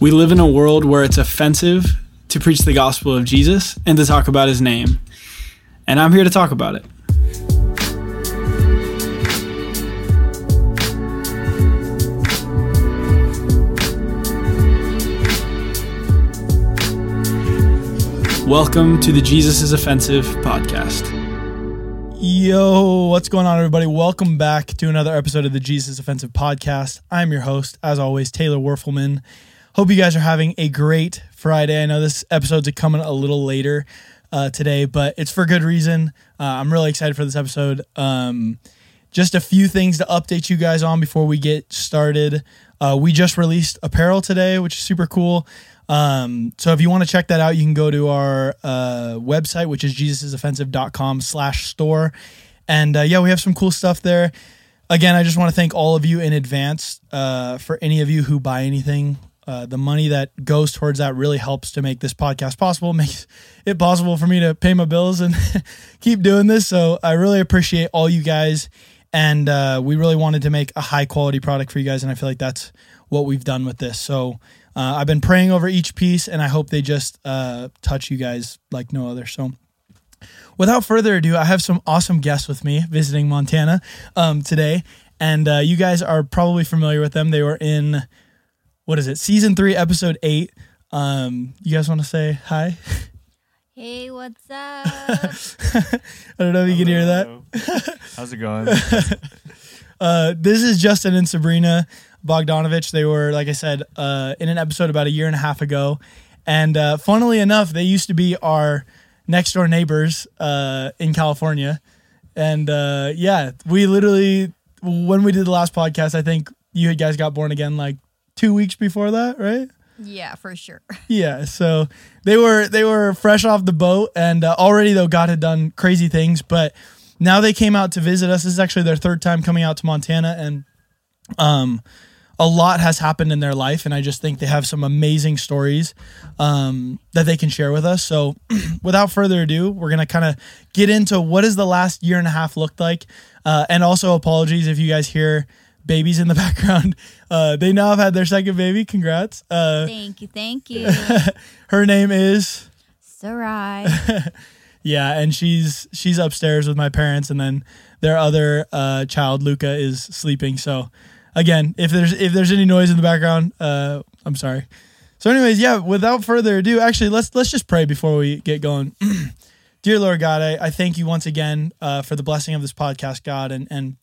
We live in a world where it's offensive to preach the gospel of Jesus and to talk about his name. And I'm here to talk about it. Welcome to the Jesus is Offensive podcast. Yo, what's going on, everybody? Welcome back to another episode of the Jesus Offensive podcast. I'm your host, as always, Taylor Werfelman. Hope you guys are having a great Friday. I know this episode's coming a little later uh, today, but it's for good reason. Uh, I'm really excited for this episode. Um, just a few things to update you guys on before we get started. Uh, we just released apparel today, which is super cool. Um, so if you want to check that out, you can go to our uh, website, which is jesusisoffensive.com slash store. And uh, yeah, we have some cool stuff there. Again, I just want to thank all of you in advance uh, for any of you who buy anything uh, the money that goes towards that really helps to make this podcast possible, makes it possible for me to pay my bills and keep doing this. So I really appreciate all you guys. And uh, we really wanted to make a high quality product for you guys. And I feel like that's what we've done with this. So uh, I've been praying over each piece and I hope they just uh, touch you guys like no other. So without further ado, I have some awesome guests with me visiting Montana um, today. And uh, you guys are probably familiar with them. They were in what is it? Season three, episode eight. Um, you guys want to say hi? Hey, what's up? I don't know if you can hear that. How's it going? Uh, this is Justin and Sabrina Bogdanovich. They were, like I said, uh, in an episode about a year and a half ago. And uh, funnily enough, they used to be our next door neighbors uh, in California. And uh, yeah, we literally, when we did the last podcast, I think you guys got born again like two weeks before that, right? yeah, for sure. Yeah, so they were they were fresh off the boat, and uh, already though God had done crazy things, but now they came out to visit us. This is actually their third time coming out to Montana, and um, a lot has happened in their life, and I just think they have some amazing stories um, that they can share with us. So, without further ado, we're gonna kind of get into what has the last year and a half looked like, uh, and also apologies if you guys hear babies in the background. Uh, they now have had their second baby. Congrats. Uh, Thank you, thank you. her name is Sarai. yeah, and she's she's upstairs with my parents, and then their other uh, child, Luca, is sleeping. So again, if there's if there's any noise in the background, uh, I'm sorry. So, anyways, yeah. Without further ado, actually, let's let's just pray before we get going. Dear Lord God, I, I thank you once again uh, for the blessing of this podcast, God, and and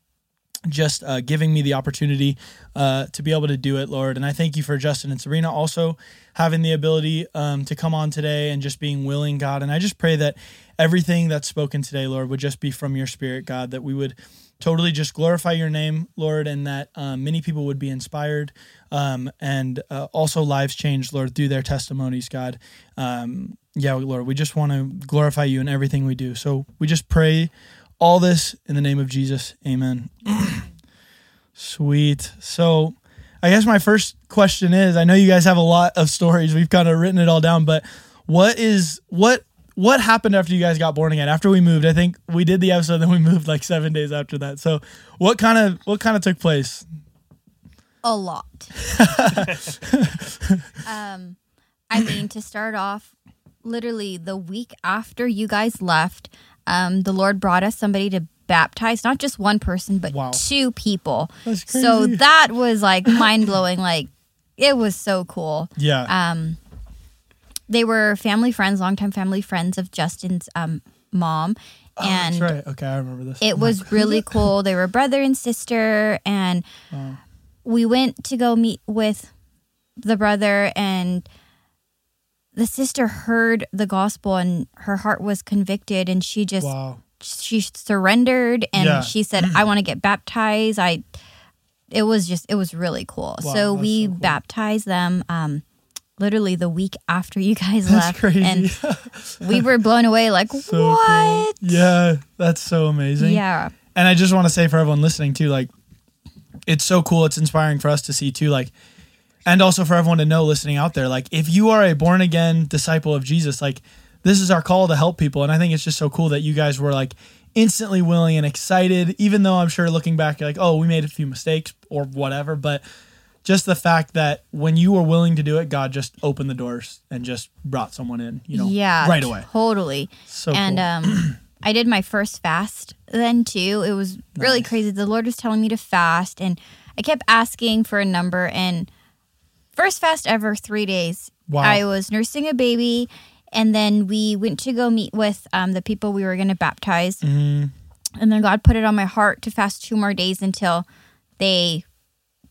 just uh, giving me the opportunity uh, to be able to do it, Lord. And I thank you for Justin and Serena also having the ability um, to come on today and just being willing, God. And I just pray that everything that's spoken today, Lord, would just be from your spirit, God, that we would totally just glorify your name, Lord, and that um, many people would be inspired um, and uh, also lives changed, Lord, through their testimonies, God. Um, yeah, Lord, we just want to glorify you in everything we do. So we just pray all this in the name of Jesus. Amen. Sweet. So, I guess my first question is I know you guys have a lot of stories. We've kind of written it all down, but what is what what happened after you guys got born again? After we moved, I think we did the episode then we moved like 7 days after that. So, what kind of what kind of took place? A lot. um, I mean, to start off, literally the week after you guys left, um, the Lord brought us somebody to baptize, not just one person, but Wow. two people. So that was like mind blowing. Like, it was so cool. Yeah. Um, they were family friends, longtime family friends of Justin's um, mom. Oh, and that's right. Okay, I remember this. it I'm was really cool. They were brother and sister, and Wow. we went to go meet with the brother, and the sister heard the gospel, and her heart was convicted, and she just Wow. she surrendered, and Yeah. she said, "I want to get baptized." I. It was just it was really cool. Wow, so we so cool. baptized them. Um, literally the week after you guys That's left, crazy. and we were blown away. Like So cool. what? Yeah, that's so amazing. Yeah. And I just want to say for everyone listening too, like, it's so cool. It's inspiring for us to see too, like, and also for everyone to know listening out there, like, if you are a born again disciple of Jesus, like, this is our call to help people. And I think it's just so cool that you guys were like instantly willing and excited, even though I'm sure looking back, you're like, oh, we made a few mistakes or whatever, but just the fact that when you were willing to do it, God just opened the doors and just brought someone in, you know, yeah, right away. Totally. So and cool. um I did my first fast then too. It was really Nice. crazy. The Lord was telling me to fast and I kept asking for a number and first fast ever 3 days. Wow. I was nursing a baby and then we went to go meet with um, the people we were going to baptize. Mhm. And then God put it on my heart to fast two more days until they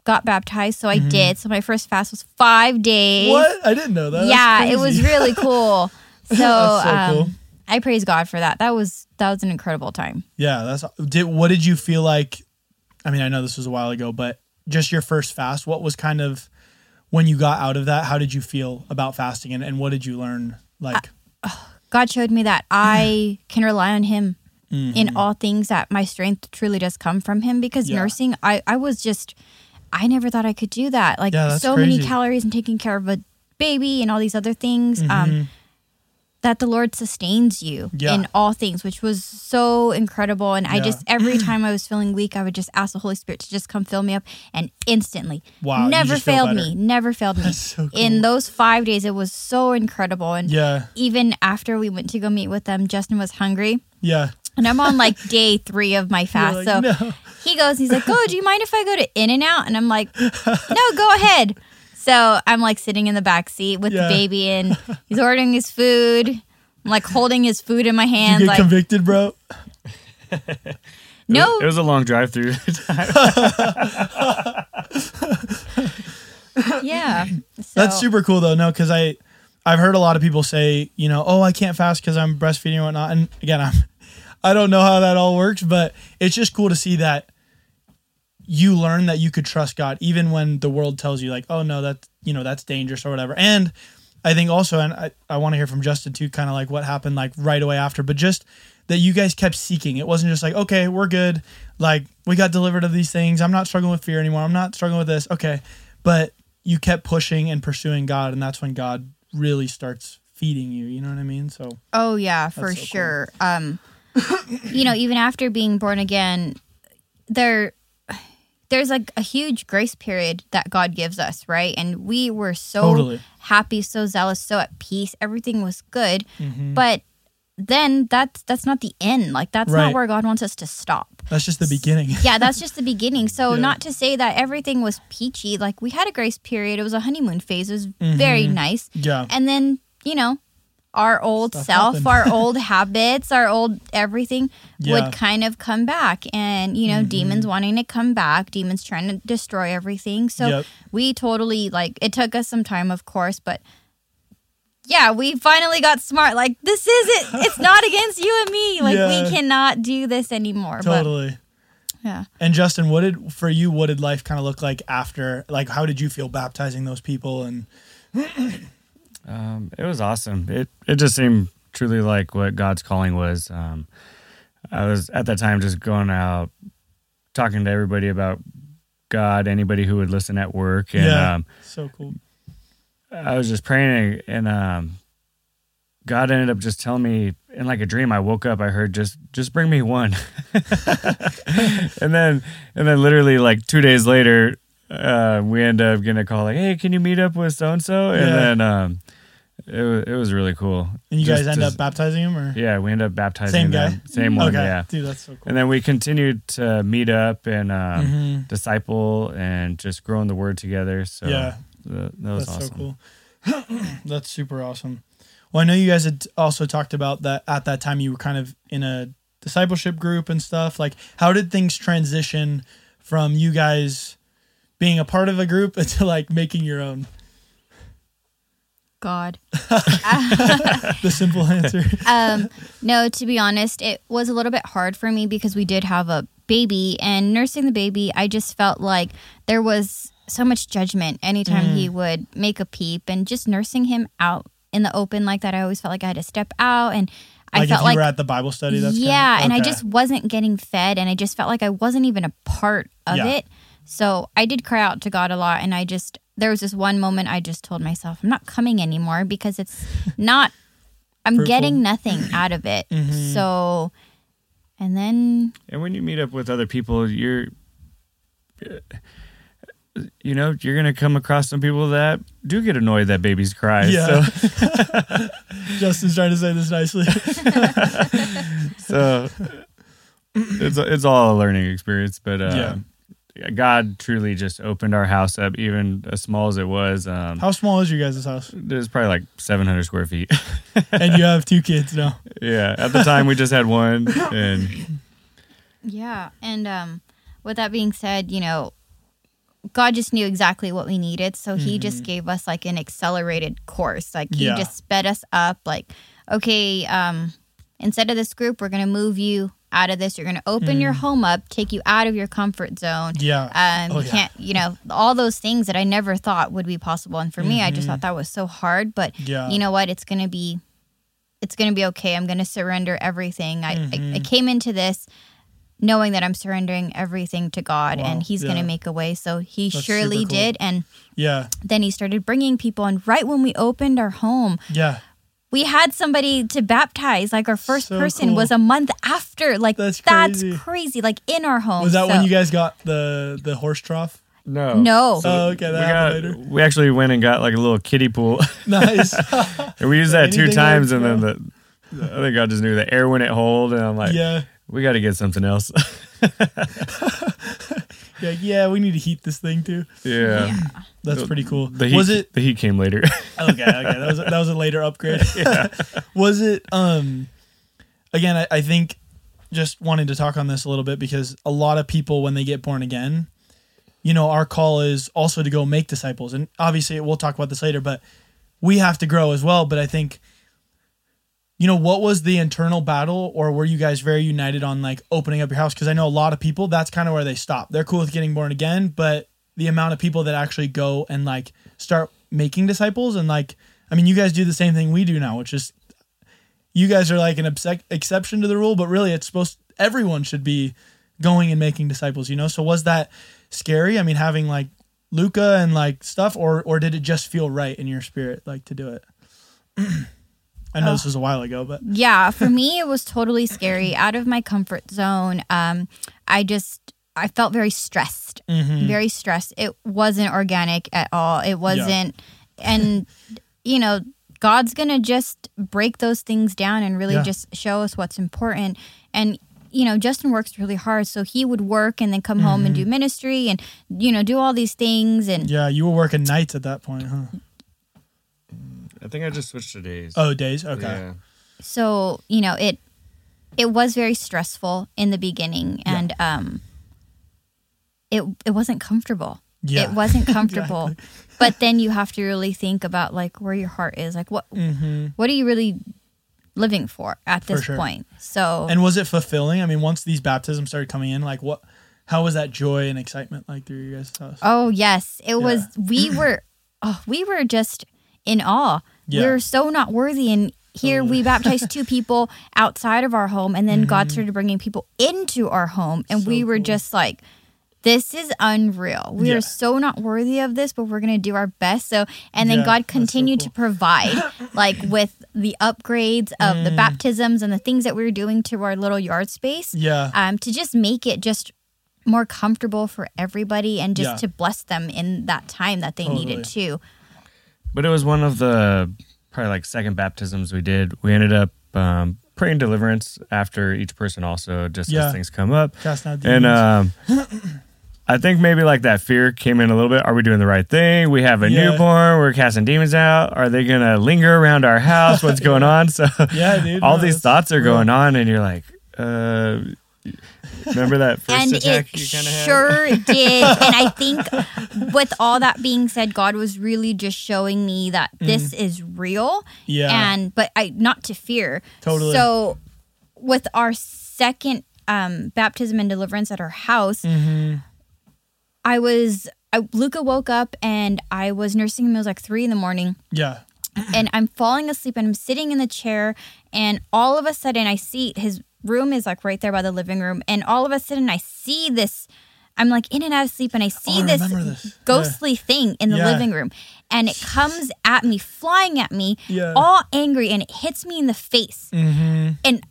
got baptized. So I did. So my first fast was 5 days. What? I didn't know that. Yeah, it was really cool. So, so um, cool. I praise God for that. That was that was an incredible time. Yeah, that's did what did you feel like I mean, I know this was a while ago, but just your first fast, what was kind of when you got out of that, how did you feel about fasting and, and what did you learn like God showed me that I can rely on Him Mm-hmm. in all things. That my strength truly does come from Him. Because Yeah. nursing, I I was just I never thought I could do that. Like Yeah, so many calories and taking care of a baby and all these other things. Mhm. Um, that the Lord sustains you Yeah. in all things, which was so incredible. And I just every time I was feeling weak, I would just ask the Holy Spirit to just come fill me up, and instantly, Wow, never failed me, never failed me. So cool. In those five days, it was so incredible. And Yeah. even after we went to go meet with them, Justin was hungry. Yeah. And I'm on like day three of my fast. like, so no. he goes, he's like, Oh, do you mind if I go to In and Out? And I'm like, No, go ahead. So I'm like sitting in the back seat with Yeah. the baby and he's ordering his food. I'm like holding his food in my hand. You hands. get Like, convicted, bro. no, It was a long drive through. yeah. That's super cool though. No, because I I've heard a lot of people say, you know, oh, I can't fast because I'm breastfeeding and whatnot. And again, I'm I don't know how that all works, but it's just cool to see that you learn that you could trust God even when the world tells you like, oh no, that you know that's dangerous or whatever. And I think also, and I, I want to hear from Justin too, kind of like what happened like right away after, but just that you guys kept seeking. It wasn't just like, okay, we're good. Like we got delivered of these things. I'm not struggling with fear anymore. I'm not struggling with this. Okay. But you kept pushing and pursuing God, and that's when God really starts feeding you. You know what I mean? So Oh yeah, for That's so cool. sure. Um you know, even after being born again, there there's like a huge grace period that God gives us, right? And we were so Totally. happy, so zealous, so at peace. Everything was good. Mhm. But then that's that's not the end. Like that's Right. not where God wants us to stop. that's just the beginning. Yeah, that's just the beginning. So Yeah. not to say that everything was peachy. Like we had a grace period. It was a honeymoon phase. It was very Mhm. nice yeah. and then you know our old Stuff self happened. our old habits our old everything Yeah. would kind of come back and you know mm-hmm. demons wanting to come back demons trying to destroy everything so Yep. we totally like it took us some time of course but yeah we finally got smart like this is it it's not against you and me like Yeah. we cannot do this anymore Totally. but yeah And Justin, what did for you? What did life kind of look like after? Like, how did you feel baptizing those people? And Um, it was awesome. It it just seemed truly like what God's calling was. Um, I was at that time just going out, talking to everybody about God, anybody who would listen at work, and Yeah. um, so cool. I was just praying, and um, God ended up just telling me in like a dream. I woke up, I heard just just bring me one, and then and then literally like two days later, uh, we end up getting a call like, "Hey, can you meet up with so and so?" And then um, it was it was really cool. And you Just guys end to- up baptizing him, or yeah, we end up baptizing same guy, them. same one, Okay, yeah. dude, that's so cool. And then we continued to meet up and um, Mhm. disciple and just grow in the word together. So Yeah. that, that was That's awesome. so cool. That's super awesome. Well, I know you guys had also talked about that at that time you were kind of in a discipleship group and stuff. Like, how did things transition from you guys being a part of a group to like making your own? God The simple answer. um, no, to be honest, it was a little bit hard for me because we did have a baby, and nursing the baby, I just felt like there was so much judgment anytime he would make a peep, and just nursing him out in the open like that, I always felt like I had to step out, and I like felt if you like were at the Bible study, that's yeah, kinda, and I just wasn't getting fed, and I just felt like I wasn't even a part of Yeah. it. So I did cry out to God a lot, and I just there was this one moment I just told myself I'm not coming anymore because it's not. I'm Fruitful. getting nothing out of it. Mhm. So, and then And when you meet up with other people, you're you know, you're gonna come across some people that do get annoyed that babies cry. Yeah. So, Justin's trying to say this nicely. so it's it's all a learning experience. But uh, God truly just opened our house up, even as small as it was. Um, How small is your guys' house? It's probably like 700 square feet. And you have two kids now. yeah, at the time we just had one, and Yeah. And um, with that being said, you know, God just knew exactly what we needed. So he just gave us like an accelerated course. Like he Yeah. just sped us up. Like, okay, um, instead of this group, we're going to move you out of this. You're going to open your home up, take you out of your comfort zone. Yeah. Um, Oh, you yeah. can't, you know, all those things that I never thought would be possible. And for me, I just thought that was so hard. But Mm-hmm. Yeah. you know what? It's going to be, it's going to be okay. I'm going to surrender everything. I, I, I Mm-hmm. came into this knowing that I'm surrendering everything to God Wow. and He's going to make a way. So He That's surely cool. did. And Yeah. then He started bringing people. And right when we opened our home, Yeah. We had somebody to baptize. Like our first So person cool. was a month after. Like That's that's, crazy. crazy. Like in our home. Was that when you guys got the the horse trough? no, No. Oh, okay, that we got later. we actually went and got like a little kiddie pool, Nice. and we used that two times, works, and then the I think God just knew the air wouldn't hold, and I'm like, yeah. we got to get something else. Yeah. Yeah. We need to heat this thing too. yeah. Yeah. That's pretty cool. The heat, was it the heat came later. okay? Okay. That was that was a later upgrade. was it? Um. Again, I, I think just wanted to talk on this a little bit because a lot of people when they get born again, you know, our call is also to go make disciples, and obviously we'll talk about this later, but we have to grow as well. But I think you know what was the internal battle or were you guys very united on like opening up your house? Because i know a lot of people that's kind of where they stop. They're cool with getting born again but the amount of people that actually go and like start making disciples and like i mean you guys do the same thing we do now which is you guys are like an exception to the rule but really it's supposed everyone should be going and making disciples you know? So was that scary? I mean having like luca and like stuff or or did it just feel right in your spirit like to do it i know this was a while ago but yeah for me it was totally scary. Out of my comfort zone um i just i felt very stressed Mm-hmm. very stressed. It wasn't organic at all. It wasn't and you know god's gonna just break those things down and really Yeah. just show us what's important. And you know justin works really hard so he would work and then come home and do ministry and you know do all these things and Yeah, you were working nights at that point, huh? I think I just switched to days. Oh, days. Okay. Yeah. so you know it it was very stressful in the beginning and um it it wasn't comfortable Yeah. it wasn't comfortable but then you have to really think about like where your heart is like what Mm-hmm. what are you really living for at For this sure. point so And was it fulfilling? I mean, once these baptisms started coming in, like what? How was that joy and excitement like through your guys' house? oh yes it was we were oh we were just in awe Yeah. we are so not worthy and here we baptized two people outside of our home and then god started bringing people into our home and Mm-hmm. So we were cool. just like this is unreal. We Yeah. are so not worthy of this, but we're going to do our best. So, and then Yeah, God that's so continued cool. to provide, like with the upgrades of Mm. the baptisms and the things that we were doing to our little yard space, Yeah. um, to just make it just more comfortable for everybody and just Yeah. to bless them in that time that they needed to. But it was one of the probably like second baptisms we did. We ended up um, praying deliverance after each person also, just Yeah. as things come up. And um, I think maybe like that fear came in a little bit. Are we doing the right thing? We have a Yeah. newborn. We're casting demons out. Are they gonna linger around our house? What's going on? So yeah, dude. all no, these thoughts are real. going on, and you're like, uh, remember that first and attack it you kind of had? sure did. And I think with all that being said, God was really just showing me that this is real. Yeah. And but I not to fear. Totally. So with our second um, baptism and deliverance at our house, Mhm. I was I, Luca woke up and I was nursing him. It was like three in the morning Yeah. and I'm falling asleep and I'm sitting in the chair and all of a sudden I see his room is like right there by the living room and all of a sudden I see this I'm like in and out of sleep and I see Oh, this, this. ghostly thing in the Yeah. living room and it comes at me flying at me Yeah. all angry and it hits me in the face Mm-hmm. and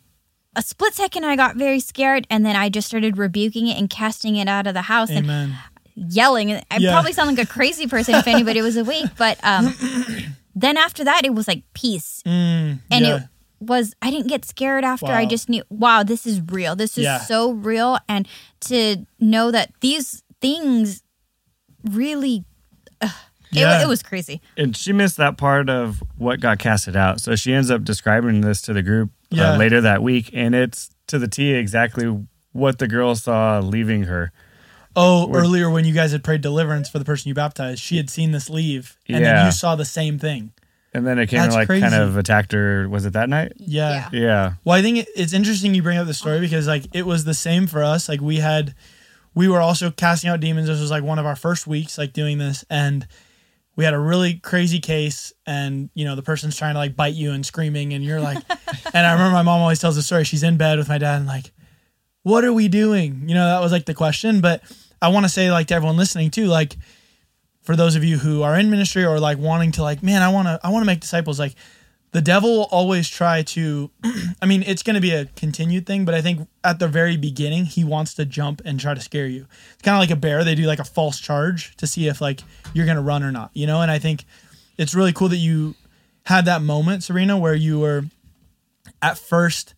a split second I got very scared and then I just started rebuking it and casting it out of the house and yelling. I Yeah. probably sound like a crazy person if anybody was awake. But um, then after that, it was like peace, Mm, and yeah. it was. I didn't get scared after. I just knew, wow, this is real. This is Yeah. so real, and to know that these things really, ugh, it, Yeah. it was crazy. and she missed that part of what got casted out. So she ends up describing this to the group Yeah. uh, later that week, and it's to the T exactly what the girl saw leaving her. Oh, We're- earlier when you guys had prayed deliverance for the person you baptized, she had seen this leave, and then you saw the same thing. And then it came That's and like kind of attacked her. Was it that night? Yeah. Yeah. Well, I think it's interesting you bring up the story because like it was the same for us. Like we had, we were also casting out demons. This was like one of our first weeks like doing this, and we had a really crazy case. And you know the person's trying to like bite you and screaming, and you're like, and I remember my mom always tells the story. She's in bed with my dad and like, what are we doing? You know that was like the question. But I want to say like to everyone listening too, like for those of you who are in ministry or like wanting to like man i want to i want to make disciples like the devil will always try to i mean it's going to be a continued thing but i think at the very beginning he wants to jump and try to scare you it's kind of like a bear they do like a false charge to see if like you're going to run or not you know and i think it's really cool that you had that moment serena where you were at first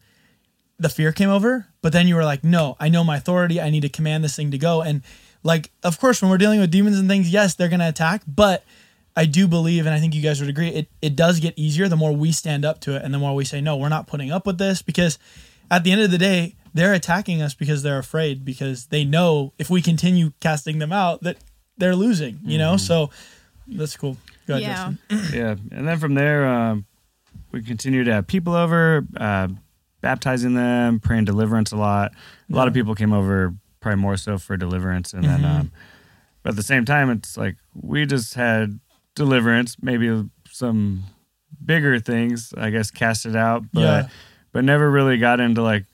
the fear came over, but then you were like, no, I know my authority. I need to command this thing to go. And like, of course, when we're dealing with demons and things, yes, they're going to attack, but I do believe, and I think you guys would agree, it, it does get easier the more we stand up to it and the more we say, no, we're not putting up with this because at the end of the day, they're attacking us because they're afraid because they know if we continue casting them out that they're losing, you know? So that's cool. Go ahead, Yeah. Justin. yeah. And then from there, um, we continued to have people over, uh, baptizing them, praying deliverance a lot. A lot of people came over, probably more so for deliverance. And then, um, but at the same time, it's like we just had deliverance, maybe some bigger things, I guess, cast it out, but Yeah. but never really got into like,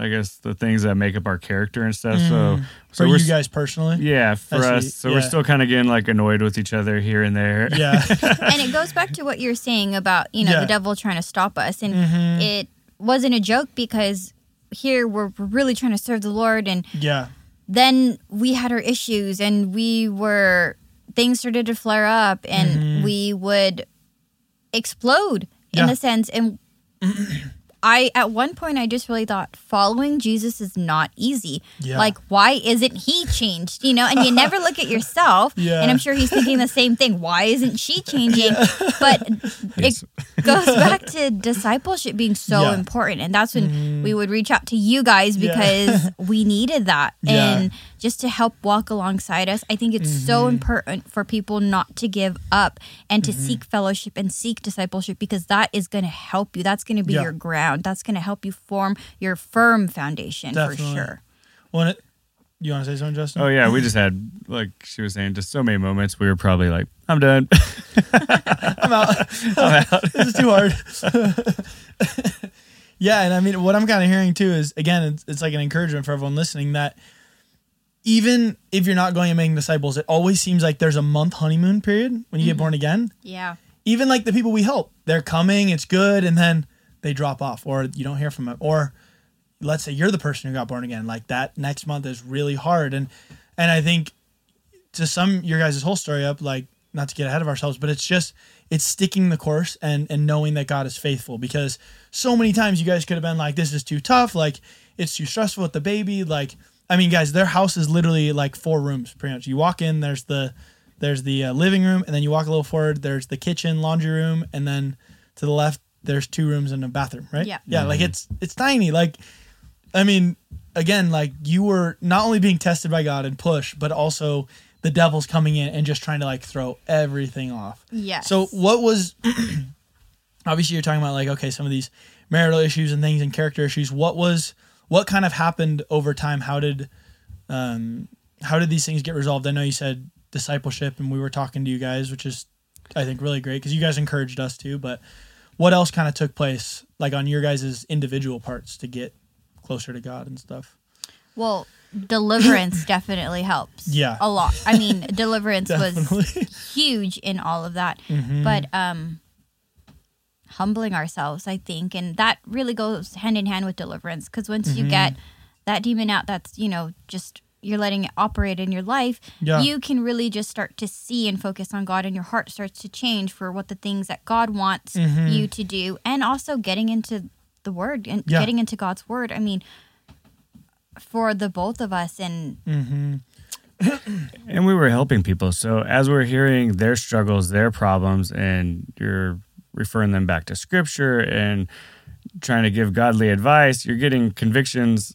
I guess the things that make up our character and stuff. So, so For we're you guys personally? yeah, for I us. see. So we're still kind of getting like annoyed with each other here and there. Yeah. and it goes back to what you're saying about you know Yeah. the devil trying to stop us and Mhm. it wasn't a joke because here we're we're really trying to serve the lord and yeah. then we had our issues and we were things started to flare up and Mm-hmm. we would explode Yeah. in a sense and I at one point I just really thought following Jesus is not easy. Yeah. Like why isn't he changed? You know, and you never look at yourself. Yeah. And I'm sure he's thinking the same thing. Why isn't she changing? But it goes back to discipleship being so Yeah. Mm-hmm. important. And that's when we would reach out to you guys Yeah. because we needed that. Yeah. Mm-hmm. And just to help walk alongside us. I think it's so important for people not to give up and to Mm-hmm. seek fellowship and seek discipleship because that is going to help you. That's going to be Yeah. your ground. That's going to help you form your firm foundation Definitely. for sure. Well, it, you want to say something, Justin? Oh yeah, we just had like she was saying, just so many moments. We were probably like, I'm done. I'm out. I'm out. this is too hard. yeah, and I mean, what I'm kind of hearing too is again, it's, it's like an encouragement for everyone listening that even if you're not going and making disciples, it always seems like there's a month honeymoon period when you get born mm-hmm. again. Yeah. Even like the people we help, they're coming, it's good, and then they drop off, or you don't hear from them, or let's say you're the person who got born again, like that next month is really hard, and and I think to sum your guys' whole story up, like not to get ahead of ourselves, but it's just it's sticking the course and and knowing that God is faithful because so many times you guys could have been like, this is too tough, like it's too stressful with the baby, like I mean, guys, their house is literally like four rooms pretty much. You walk in, there's the there's the uh, living room, and then you walk a little forward, there's the kitchen, laundry room, and then to the left there's two rooms and a bathroom, right? Yeah. Yeah, like it's it's tiny, like I mean, again, like you were not only being tested by God and push, but also the devil's coming in and just trying to like throw everything off. Yeah. So what was obviously you're talking about like okay, some of these marital issues and things and character issues. What was what kind of happened over time? How did um how did these things get resolved? I know you said discipleship and we were talking to you guys, which is I think really great because you guys encouraged us too, but what else kind of took place like on your guys' individual parts to get closer to God and stuff? Well, deliverance definitely helps. Yeah. A lot. I mean, deliverance was huge in all of that. Mm-hmm. But um humbling ourselves, I think, and that really goes hand in hand with deliverance because once Mm-hmm. you get that demon out that's, you know, just you're letting it operate in your life, Yeah. you can really just start to see and focus on God, and your heart starts to change for what the things that God wants Mm-hmm. you to do, and also getting into the Word and Yeah. getting into God's Word. I mean, for the both of us, and Mm-hmm. and we were helping people. So as we're hearing their struggles, their problems, and you're referring them back to scripture and trying to give godly advice, you're getting convictions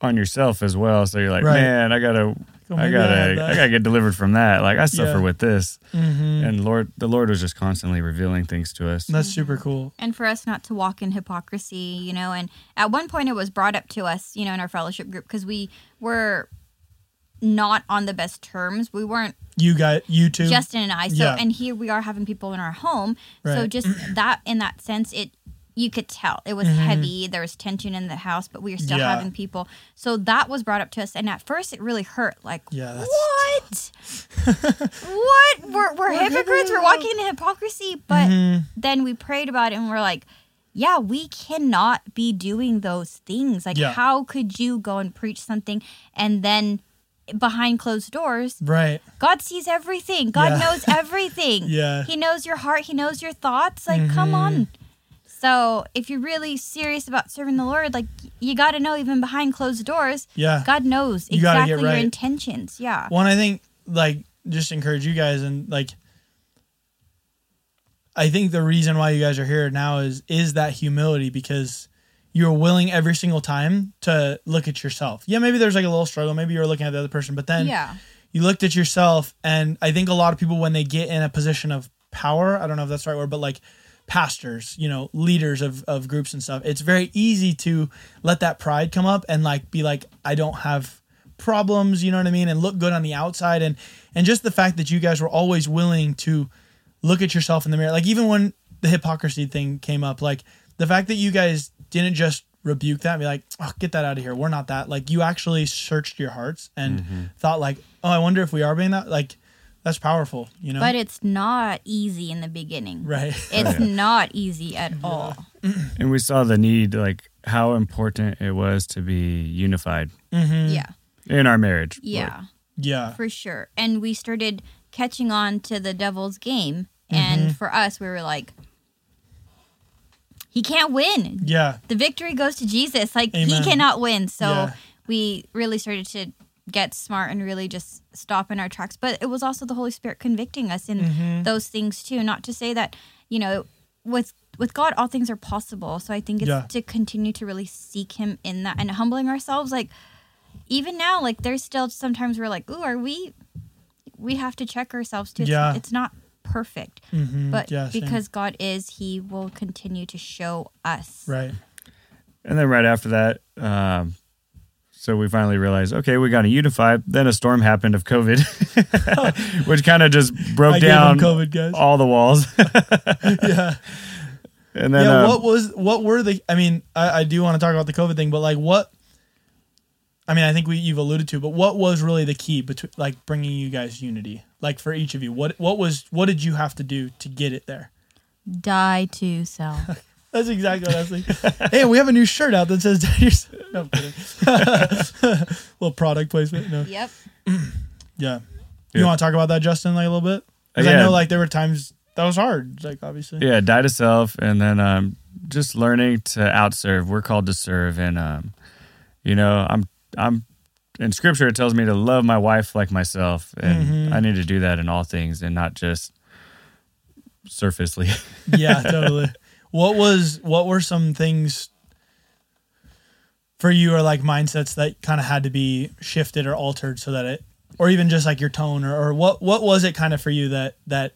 on yourself as well. So you're like, Right. man, I gotta, Go, I maybe I had gotta, that." I gotta get delivered from that. Like I suffer Yeah. with this, Mm-hmm. and Lord, the Lord was just constantly revealing things to us. That's super cool. and for us not to walk in hypocrisy, you know. And at one point, it was brought up to us, you know, in our fellowship group because we were not on the best terms. We weren't You got you too. Justin and I. So Yeah. and here we are having people in our home. So just that in that sense, it you could tell it was heavy. There was tension in the house, but we were still Mm-hmm. Yeah. having people. So that was brought up to us, and at first it really hurt. Like Yeah, what? what? We're, we're hypocrites. We're walking in hypocrisy. But Mm-hmm. then we prayed about it, and we're like. Yeah, we cannot be doing those things. Like, Yeah. how could you go and preach something and then behind closed doors right. God sees everything. God Yeah. knows everything. Yeah. He knows your heart. He knows your thoughts. Like, come mm-hmm. on. So, if you're really serious about serving the Lord, like, you got to know even behind closed doors, Yeah. God knows You exactly your intentions. Yeah. One, I think, like, just encourage you guys and like, I think the reason why you guys are here now is is that humility because you're willing every single time to look at yourself. Yeah, maybe there's like a little struggle. Maybe you're looking at the other person, but then Yeah. you looked at yourself, and I think a lot of people when they get in a position of power, I don't know if that's the right word, but like pastors, you know, leaders of, of groups and stuff, it's very easy to let that pride come up and like be like, I don't have problems, you know what I mean, and look good on the outside and and just the fact that you guys were always willing to look at yourself in the mirror. Like even when the hypocrisy thing came up, like the fact that you guys didn't just rebuke that and be like, oh, get that out of here. We're not that. Like you actually searched your hearts and thought like, oh, I wonder if we are being that. Like that's powerful, you know? But it's not easy in the beginning. right. It's not easy at all. And we saw the need, like how important it was to be unified Mm-hmm. Yeah. in our marriage. Yeah. yeah. For sure. And we started catching on to the devil's game. And for us, we were like, he can't win. Yeah. the victory goes to Jesus. Like he cannot win. So Yeah. we really started to get smart and really just stop in our tracks. But it was also the Holy Spirit convicting us in Mm-hmm. those things too. Not to say that, you know, with with God all things are possible. So I think it's Yeah. to continue to really seek him in that and humbling ourselves. Like even now, like there's still sometimes we're like, ooh, are we we have to check ourselves too. It's, Yeah. it's not perfect. Mhm. But Yeah, because God is, he will continue to show us. Right. And then right after that, um, so we finally realized, okay, we got to unify. Then a storm happened of COVID, which kind of just broke I down COVID, guys. all the walls. yeah. and then, yeah. uh, what was what were the? I mean, I, I do want to talk about the COVID thing, but like what? I mean, I think we you've alluded to, but what was really the key between like bringing you guys unity? Like for each of you, what what was what did you have to do to get it there? Die to self. That's exactly what I was thinking. hey, we have a new shirt out that says "Die to yourself." No, I'm kidding. little product placement. No. yep. Yeah. You Yeah. want to talk about that, Justin, like a little bit? Because I Yeah. know like there were times that was hard. Like obviously. yeah, die to self, and then um, just learning to outserve. We're called to serve, and um, you know, I'm I'm in Scripture. It tells me to love my wife like myself, and Mhm. I need to do that in all things, and not just surfacely. yeah, totally. What was what were some things for you or like mindsets that kind of had to be shifted or altered so that it or even just like your tone or, or what what was it kind of for you that that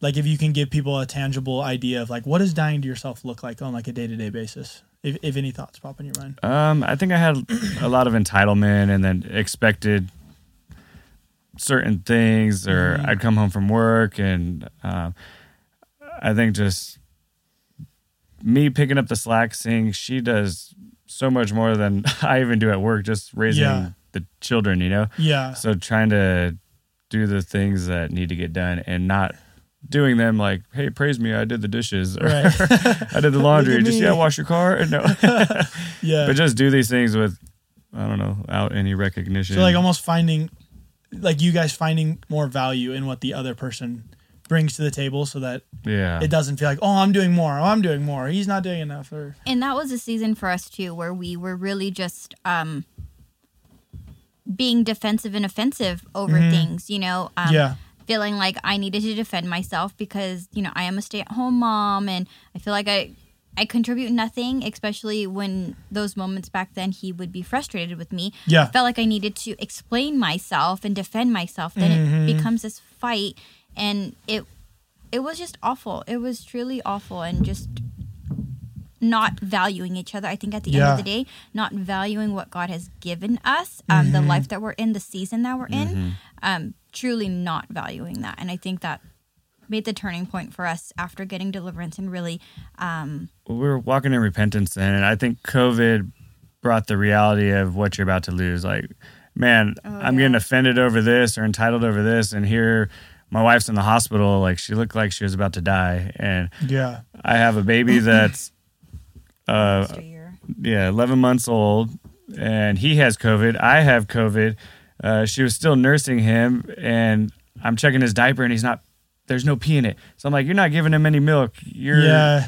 like if you can give people a tangible idea of like what does dying to yourself look like on like a day-to-day basis if, if any thoughts pop in your mind Um, I think I had a lot of entitlement and then expected certain things, or Mhm. I'd come home from work, and um, I think just me picking up the slack, seeing she does so much more than I even do at work, just raising Yeah. the children, you know. yeah So trying to do the things that need to get done and not doing them like, hey, praise me, I did the dishes, or right. I did the laundry. Just yeah, wash your car. No, yeah. But just do these things with I don't know, out any recognition. So like almost finding, like you guys finding more value in what the other person brings to the table, so that yeah, it doesn't feel like oh I'm doing more, oh I'm doing more, he's not doing enough, or and that was a season for us too where we were really just um being defensive and offensive over things you know um yeah, feeling like i needed to defend myself because you know i am a stay-at-home mom and i feel like i i contribute nothing especially when those moments back then he would be frustrated with me Yeah. i felt like i needed to explain myself and defend myself then Mm-hmm. it becomes this fight and it it was just awful it was truly awful and just not valuing each other. I think at the end of the day, not valuing what God has given us, um, Mm-hmm. the life that we're in, the season that we're in, um, truly not valuing that. And I think that made the turning point for us after getting deliverance and really, um, we were walking in repentance then, and I think COVID brought the reality of what you're about to lose. Like, man, Oh, I'm yeah. getting offended over this or entitled over this, and here my wife's in the hospital. Like, she looked like she was about to die, and yeah, I have a baby that's uh, yeah, 11 months old, and he has COVID. I have COVID. Uh, she was still nursing him, and I'm checking his diaper, and he's not. There's no pee in it. So I'm like, you're not giving him any milk. You're. yeah,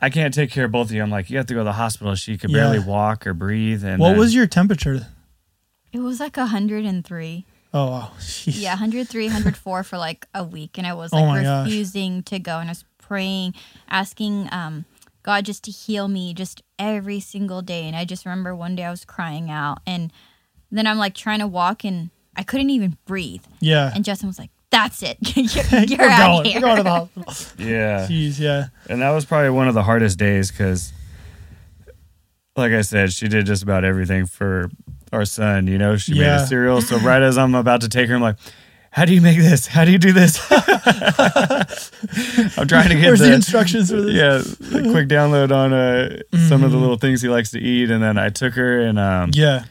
I can't take care of both of you. I'm like, you have to go to the hospital. She could Yeah. barely walk or breathe. And What then- was your temperature? It was like 103. Oh wow, Jeez. Yeah, 103, 104 for like a week. And I was Oh like my gosh. refusing to go. And I was praying, asking um, God just to heal me just every single day. And I just remember one day I was crying out. And then I'm like trying to walk and I couldn't even breathe. yeah. And Justin was like, that's it. you're you're We're out going. here. We're going to the hospital. yeah. Jeez, yeah, And that was probably one of the hardest days because, like I said, she did just about everything for our son. You know, she made a cereal. So right as I'm about to take her, I'm like, how do you make this? How do you do this? I'm trying to get Where's the the, instructions for this? yeah, a quick download on uh, some of the little things he likes to eat. And then I took her and um, yeah,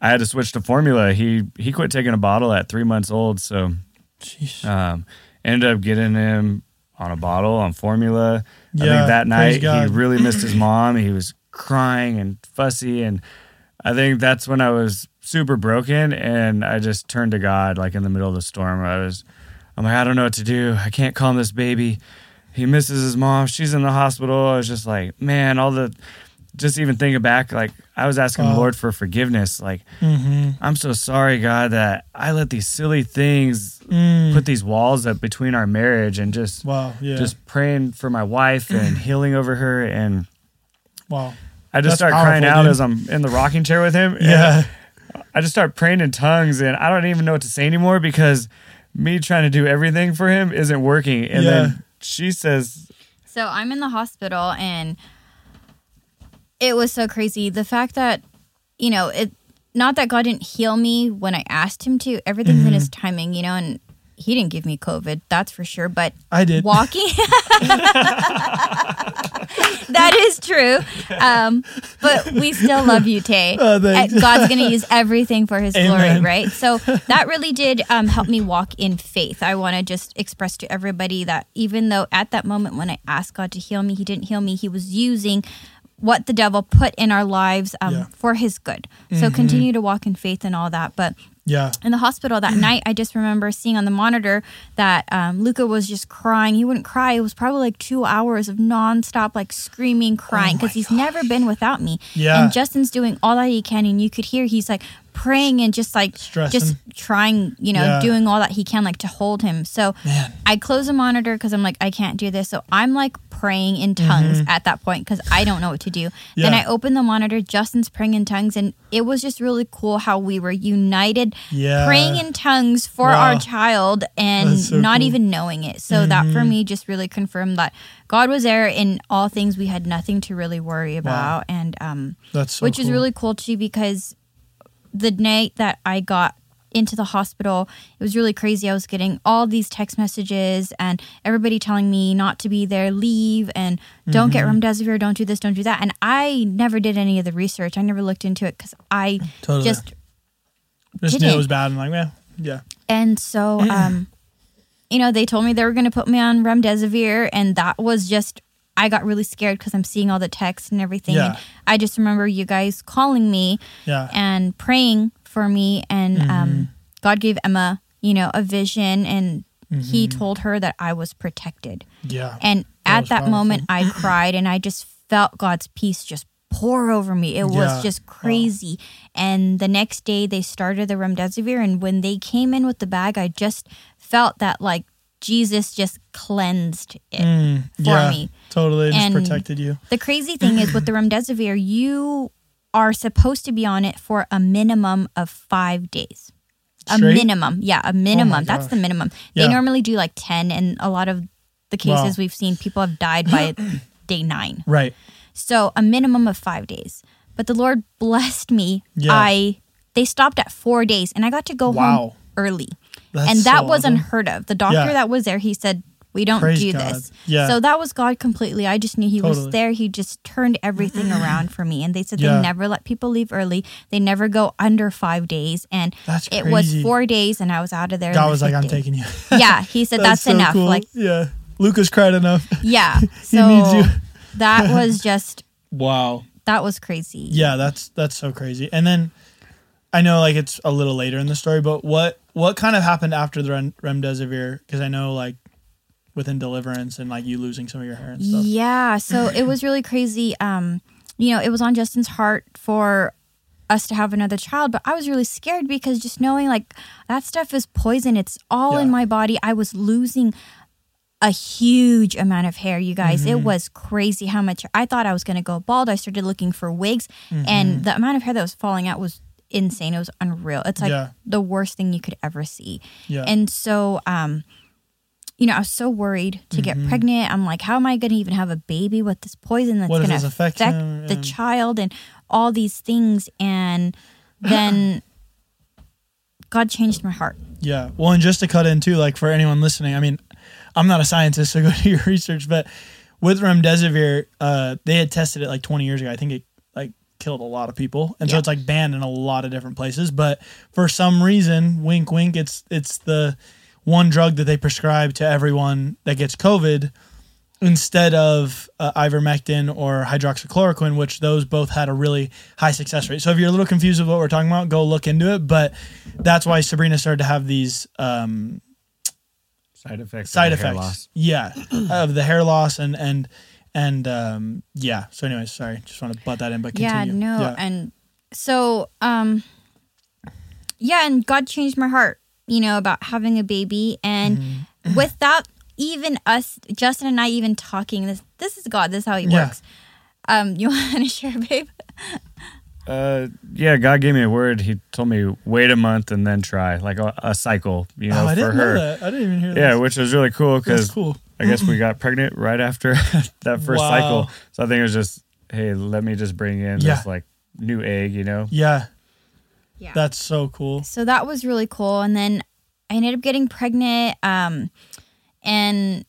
I had to switch to formula. He he quit taking a bottle at three months old, so Jeez. um, ended up getting him on a bottle on formula. I think that night he really missed his mom. He was crying and fussy, and I think that's when I was super broken, and I just turned to God like in the middle of the storm. I was, I'm like, I don't know what to do. I can't calm this baby. He misses his mom. She's in the hospital. I was just like, man, all the, just even thinking back, like I was asking the Lord for forgiveness, like. Mm-hmm. I'm so sorry, God, that I let these silly things Mm. put these walls up between our marriage and just Wow, yeah, just praying for my wife and healing over her and wow, I just That's start crying out dude. as I'm in the rocking chair with him. yeah, I just start praying in tongues and I don't even know what to say anymore because me trying to do everything for him isn't working. And Yeah. then she says, So I'm in the hospital and it was so crazy. The fact that, you know, it not that God didn't heal me when I asked him to, everything's in his timing, you know, and he didn't give me COVID, that's for sure. But I did. walking that is true um, but we still love you tay Oh. God's gonna use everything for his glory right so that really did um, help me walk in faith i want to just express to everybody that even though at that moment when i asked god to heal me he didn't heal me he was using what the devil put in our lives um, Yeah. for his good so continue to walk in faith and all that but yeah, in the hospital that night, I just remember seeing on the monitor that um, Luca was just crying. He wouldn't cry. It was probably like two hours of nonstop, like screaming, crying, because he's never been without me. Yeah. And Justin's doing all that he can, and you could hear he's like praying and just like Stressing. just trying, you know, Yeah. doing all that he can, like to hold him. So Man. I close the monitor because I'm like, I can't do this. So I'm like praying in tongues at that point because I don't know what to do. Then Mm-hmm. I open the monitor, Justin's praying in tongues, and it was just really cool how we were united Yeah. praying in tongues for Wow. our child and so not cool. Mm-hmm. even knowing it. So that for me just really confirmed that God was there in all things. We had nothing to really worry about, and um, that's so which is really cool too because the night that I got into the hospital, it was really crazy. I was getting all these text messages and everybody telling me not to be there, leave, and don't get Mm-hmm. remdesivir, don't do this, don't do that. And I never did any of the research. I never looked into it because I Totally. just just knew didn't. it was bad and like, yeah, yeah, and so, um, you know, they told me they were going to put me on remdesivir, and that was just I got really scared because I'm seeing all the texts and everything. Yeah. And I just remember you guys calling me Yeah. and praying for me and Mm-hmm. um, god gave emma you know a vision and he Mm-hmm. told her that i was protected yeah. and That at that moment i cried and i just felt god's peace just pour over me it Yeah. was just crazy and the next day they started the remdesivir and when they came in with the bag i just felt that like jesus just cleansed it Mm, for yeah. me Totally. It just And- protected you. the crazy thing is with the remdesivir, you are supposed to be on it for a minimum of five days. A Straight? Oh minimum, yeah, a minimum. That's the minimum. Yeah. They normally do like ten, and a lot of the cases Wow. we've seen, people have died by day nine. Right. So a minimum of five days. But the Lord blessed me. Yeah. I they stopped at four days, and I got to go Wow. home early That's and that so was awesome. unheard of. The doctor Yeah. that was there, he said, "We don't Praise do God. this." Yeah. So that was God completely. I just knew He Totally. was there. He just turned everything mm. around for me. And they said Yeah. they never let people leave early. They never go under five days. And That's it was four days, and I was out of there. in God was like, I'm day. taking you. Yeah, He said that's, so enough. cool. Like, yeah. Lucas cried enough. yeah. He So needs you. that was just Wow. that was crazy. Yeah, that's that's so crazy. And then I know like it's a little later in the story, but what what kind of happened after the rem- remdesivir? Because I know like within deliverance and like you losing some of your hair and stuff. Yeah, so it was really crazy. Um, you know, it was on Justin's heart for us to have another child, but I was really scared because just knowing like that stuff is poison. It's all in my body. I was losing a huge amount of hair, you guys. Mm-hmm. It was crazy how much I thought I was going to go bald. I started looking for wigs, Mm-hmm. and the amount of hair that was falling out was insane. It was unreal. It's like Yeah. the worst thing you could ever see. Yeah. And so, um, you know, I was so worried to Mm-hmm. get pregnant. I'm like, how am I going to even have a baby with this poison that's going to affect him? the child and all these things? And then God changed my heart. Yeah. Well, and just to cut in too, like for anyone listening, I mean, I'm not a scientist, so go do your research. But with remdesivir, uh, they had tested it like 20 years ago. I think it killed a lot of people, and so it's like banned in a lot of different places. But for some reason, wink, wink, it's it's the one drug that they prescribe to everyone that gets COVID instead of uh, ivermectin or hydroxychloroquine, which those both had a really high success rate. So if you're a little confused with what we're talking about, go look into it. But that's why Sabrina started to have these um, Side effects. side effects. Yeah, of the hair loss and and and um, yeah. So, anyways, sorry, just want to butt that in, but Yeah, no. Yeah. And so, um, yeah, and God changed my heart, you know, about having a baby. And Mm-hmm. without even us, Justin and I even talking, this this is God, this is how He Yeah. works. Um, you want to share, babe? Uh, yeah, God gave me a word. He told me wait a month and then try, like a, a cycle. You know, oh, I for didn't her. know that. I didn't even hear that. Yeah, that. which was really cool because cool. I guess we got pregnant right after that first Wow. cycle. So I think it was just, hey, let me just bring in Yeah. this like new egg, you know? Yeah, Yeah. that's so cool. so that was really cool and then i ended up getting pregnant um and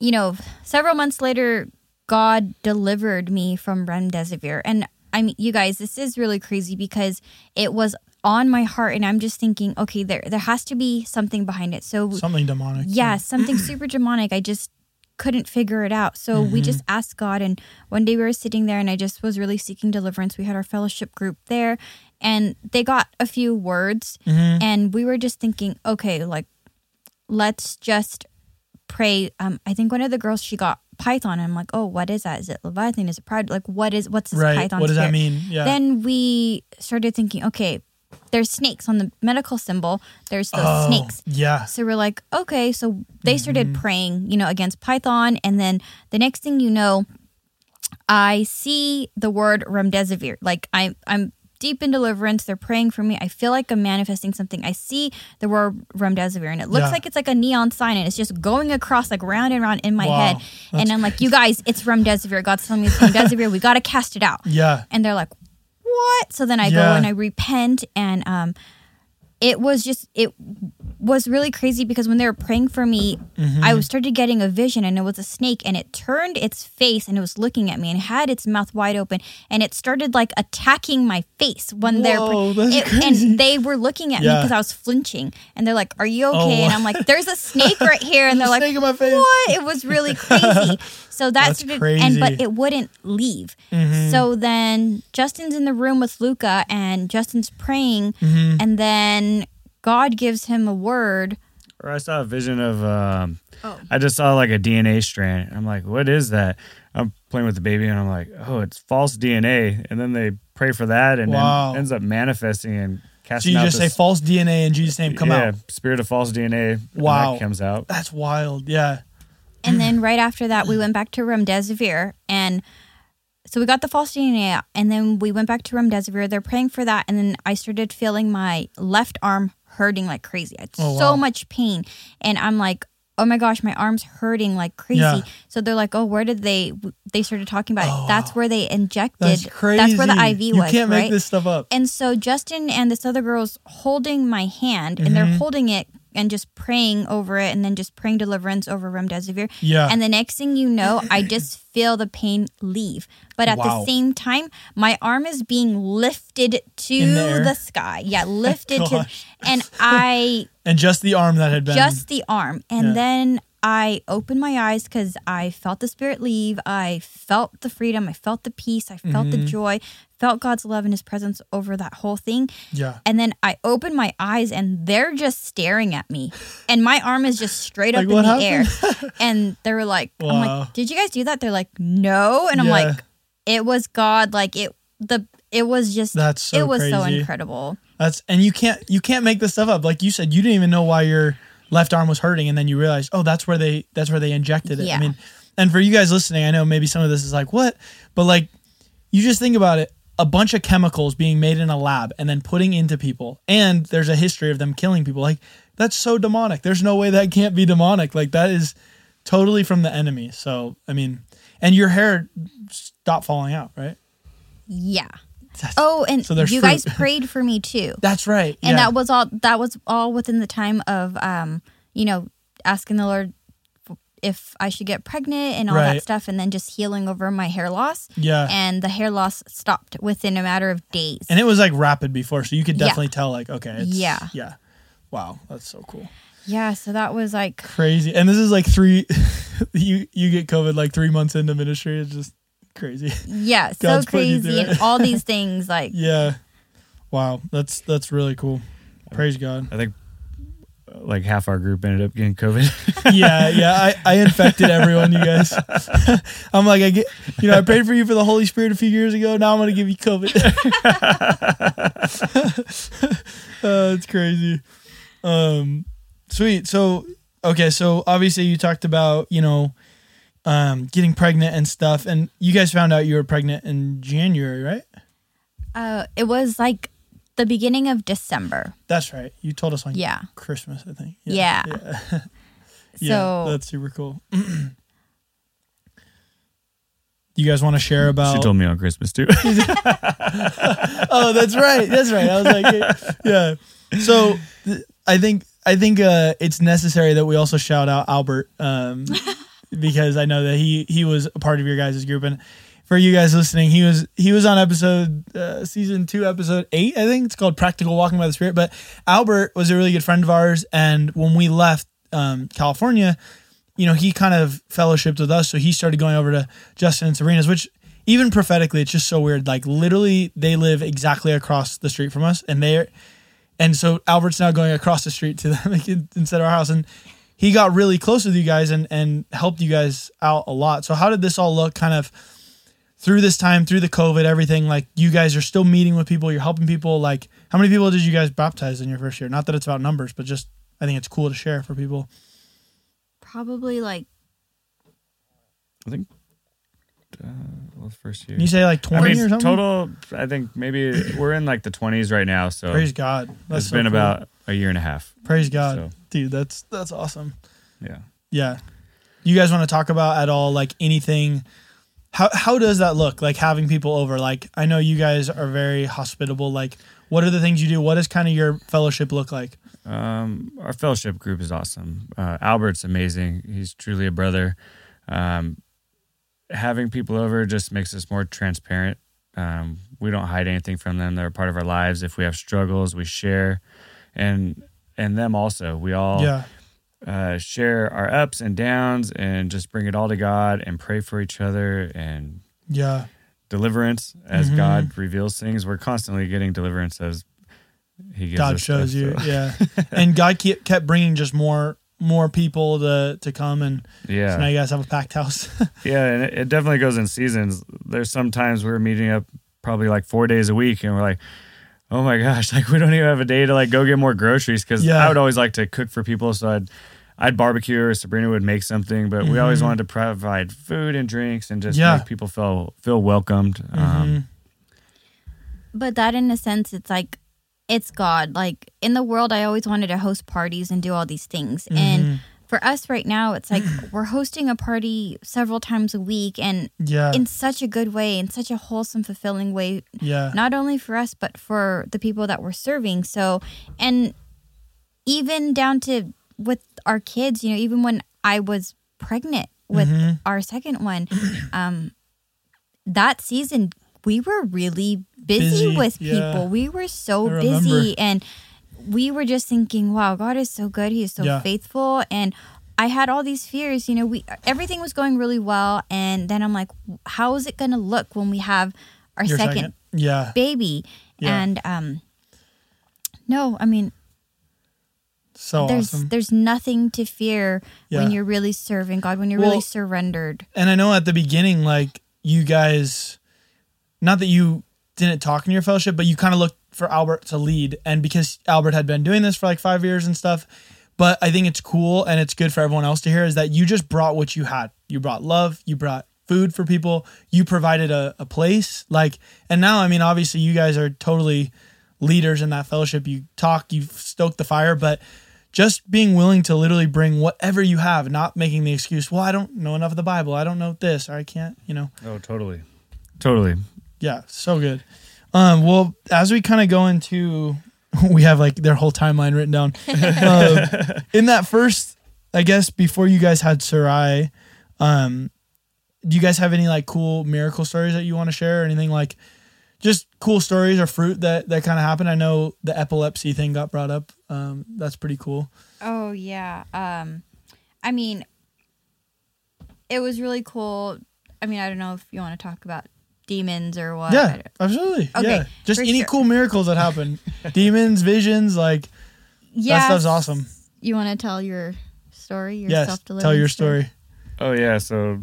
you know several months later god delivered me from remdesivir and i mean you guys this is really crazy because it was on my heart and i'm just thinking okay there there has to be something behind it so Something demonic. yeah, something super demonic. I just couldn't figure it out. So we just asked God. And one day we were sitting there and I just was really seeking deliverance. We had our fellowship group there and they got a few words. And we were just thinking, okay, like, let's just pray. Um, I think one of the girls, she got Python. And I'm like, oh, what is that? Is it Leviathan? Is it Pride? Like, what is, what's this Right. Python? What does that mean? Yeah. Then we started thinking, okay, there's snakes on the medical symbol. There's those oh, snakes. Yeah. So we're like, okay. So they started Mm-hmm. praying, you know, against Python. And then the next thing you know, I see the word remdesivir. Like I'm, I'm deep in deliverance. They're praying for me. I feel like I'm manifesting something. I see the word remdesivir and it looks Yeah. like it's like a neon sign and it's just going across like round and round in my Wow. head. And I'm like, you guys, it's remdesivir. God's telling me it's remdesivir. we got to cast it out Yeah. and they're like what so then i go and i repent and um it was just it was really crazy because when they were praying for me, Mm-hmm. I started getting a vision and it was a snake and it turned its face and it was looking at me and had its mouth wide open and it started like attacking my face when they're Whoa, pre- that's it, and they were looking at me because I was flinching and they're like, "Are you okay?" Oh, and I'm like, "There's a snake right here," and they're like, snake in my face. "What?" It was really crazy. So that That's crazy. and but it wouldn't leave. Mm-hmm. So then Justin's in the room with Luca, and Justin's praying, Mm-hmm. and then God gives him a word. Or I saw a vision of, um, Oh. I just saw like a DNA strand. I'm like, what is that? I'm playing with the baby and I'm like, oh, it's false DNA. And then they pray for that and Wow. then ends up manifesting and So you out just say false DNA in Jesus' name, come out. yeah, out. spirit of false DNA. and Wow. that comes out. That's wild. Yeah. And then right after that, we went back to remdesivir, and so we got the false DNA and then we went back to remdesivir. They're praying for that, and then I started feeling my left arm hurting like crazy. I had Oh, so wow. much pain, and I'm like, oh my gosh, my arm's hurting like crazy. Yeah. So they're like, oh, where did they? They started talking about Oh, it. That's where they injected. That's crazy. That's where the IV you was. can't right? make this stuff up. And so Justin and this other girl's holding my hand, and they're Mm-hmm. holding it and just praying over it, and then just praying deliverance over remdesivir. Yeah. And the next thing you know, I just feel the pain leave. But at Wow. the same time, my arm is being lifted to the the, sky. Yeah, lifted to, and I And just the arm that had been. just the arm. And Yeah. then I opened my eyes because I felt the spirit leave. I felt the freedom. I felt the peace. I felt Mm-hmm. the joy. Felt God's love and His presence over that whole thing. yeah. And then I open my eyes and they're just staring at me. And my arm is just straight up in the air. And they were like, I'm Wow. like, did you guys do that? They're like, no. And I'm Yeah. like, it was God. Like it the it was just That's so it was so incredible. That's and you can't you can't make this stuff up. Like you said, you didn't even know why your left arm was hurting, and then you realized, oh, that's where they that's where they injected it. I mean, and for you guys listening, I know maybe some of this is like what, but like you just think about it. A bunch of chemicals being made in a lab and then putting into people, and there's a history of them killing people. Like that's so demonic. There's no way that can't be demonic. Like that is totally from the enemy. So I mean, and your hair stopped falling out, right? Yeah. That's, Oh, and So you guys prayed for me too. that's right. and yeah. that was all that was all within the time of um you know asking the lord if i should get pregnant and all Right. that stuff and then just healing over my hair loss yeah. and the hair loss stopped within a matter of days And it was like rapid before, so you could Yeah. definitely tell, like, okay, it's, Yeah. yeah, wow, that's so cool, yeah so that was like crazy. And this is like three, you you get COVID like three months into ministry. It's just crazy. yeah so God's putting you crazy and all these things like Yeah, wow, that's that's really cool. Praise God. I think like half our group ended up getting COVID. Yeah, yeah, I, I infected everyone, you guys. I'm like, I get, you know, I prayed for you for the Holy Spirit a few years ago. Now I'm gonna give you COVID. uh, it's crazy. Um, sweet. So, okay, so obviously you talked about, you know, um, getting pregnant and stuff, and you guys found out you were pregnant in January, right? uh it was like the beginning of december That's right. You told us on yeah Christmas, I think. Yeah. Yeah, so yeah that's super cool. you guys want to share about? she told me on Christmas too. oh, that's right. That's right. I was like, yeah. So th- I think I think uh, it's necessary that we also shout out Albert um, because I know that he he was a part of your guys' group and for you guys listening, he was he was on episode uh, season two, episode eight. I think it's called "Practical Walking by the Spirit." But Albert was a really good friend of ours, and when we left um, California, you know, he kind of fellowshipped with us. So he started going over to Justin and Serena's, which even prophetically, it's just so weird. Like literally, they live exactly across the street from us, and they're and so Albert's now going across the street to them like, instead of our house, and he got really close with you guys and and helped you guys out a lot. So how did this all look? Kind of through this time, through the COVID, everything. Like you guys are still meeting with people, you're helping people. Like how many people did you guys baptize in your first year? Not that it's about numbers, but just I think it's cool to share for people. probably like I think uh, well, first year. Can you say like I twenty mean, or something? total. I think maybe we're in like the twenties right now. So Praise God. That's it's so been cool. about a year and a half. Praise God, So dude. That's that's awesome. yeah. Yeah. You guys want to talk about at all like anything how how does that look like having people over like I know you guys are very hospitable like What are the things you do? What does kind of your fellowship look like? Um, our fellowship group is awesome. Uh, Albert's amazing. He's truly a brother. Um, having people over just makes us more transparent. Um, we don't hide anything from them. They're a part of our lives. If we have struggles, we share, and and them also. We all Yeah. Uh, share our ups and downs, and just bring it all to God and pray for each other and Yeah. deliverance as Mhm. God reveals things. We're constantly getting deliverance as He gives God shows stuff, you. so- Yeah. and God kept, kept bringing just more more people to to come and yeah. so now you guys have a packed house. Yeah, and it, it definitely goes in seasons. There's sometimes we're meeting up probably like four days a week, and we're like, oh my gosh, like we don't even have a day to like go get more groceries because Yeah. I would always like to cook for people, so I'd I'd barbecue or Sabrina would make something, but we always Mhm. wanted to provide food and drinks and just Yeah. make people feel feel welcomed. Um, Mhm. But that, in a sense, it's like it's God. Like in the world, I always wanted to host parties and do all these things. Mhm. And for us right now, it's like we're hosting a party several times a week and yeah. in such a good way, in such a wholesome, fulfilling way, yeah. not only for us, but for the people that we're serving. So, and even down to with our kids, you know, even when I was pregnant with Mhm. our second one, um, that season we were really busy, Busy, with yeah. people. We were so busy and we were just thinking, wow, God is so good. He is so Yeah. faithful. And I had all these fears, you know, we everything was going really well. And then I'm like, how is it gonna look when we have our Your second Yeah. baby. Yeah. And um no, I mean So there's awesome. there's nothing to fear Yeah. when you're really serving God, when you're Well- really surrendered. And I know at the beginning, like you guys, not that you didn't talk in your fellowship, but you kind of looked for Albert to lead. And because Albert had been doing this for like five years and stuff, but I think it's cool and it's good for everyone else to hear is that you just brought what you had. You brought love, you brought food for people, you provided a, a place. Like, and now, I mean, obviously, you guys are totally leaders in that fellowship. You talk, you stoke the fire, but just being willing to literally bring whatever you have, not making the excuse, well, I don't know enough of the Bible. I don't know this, or I can't, you know. Oh, totally, totally. Yeah, so good. Um, well, as we kind of go into, we have like their whole timeline written down. Um, in that first, I guess before you guys had Sarai, um, do you guys have any like cool miracle stories that you want to share, or anything like just cool stories or fruit that that kind of happened? I know the epilepsy thing got brought up. Um, that's pretty cool. Oh yeah. Um I mean it was really cool. I mean, I don't know if you want to talk about demons or what. Yeah, absolutely. Okay, yeah, just any sure. cool miracles that happen, demons, visions, like Yeah. that stuff's awesome. You want to tell your story, your Yes, self-deliverance tell your story. Oh yeah, so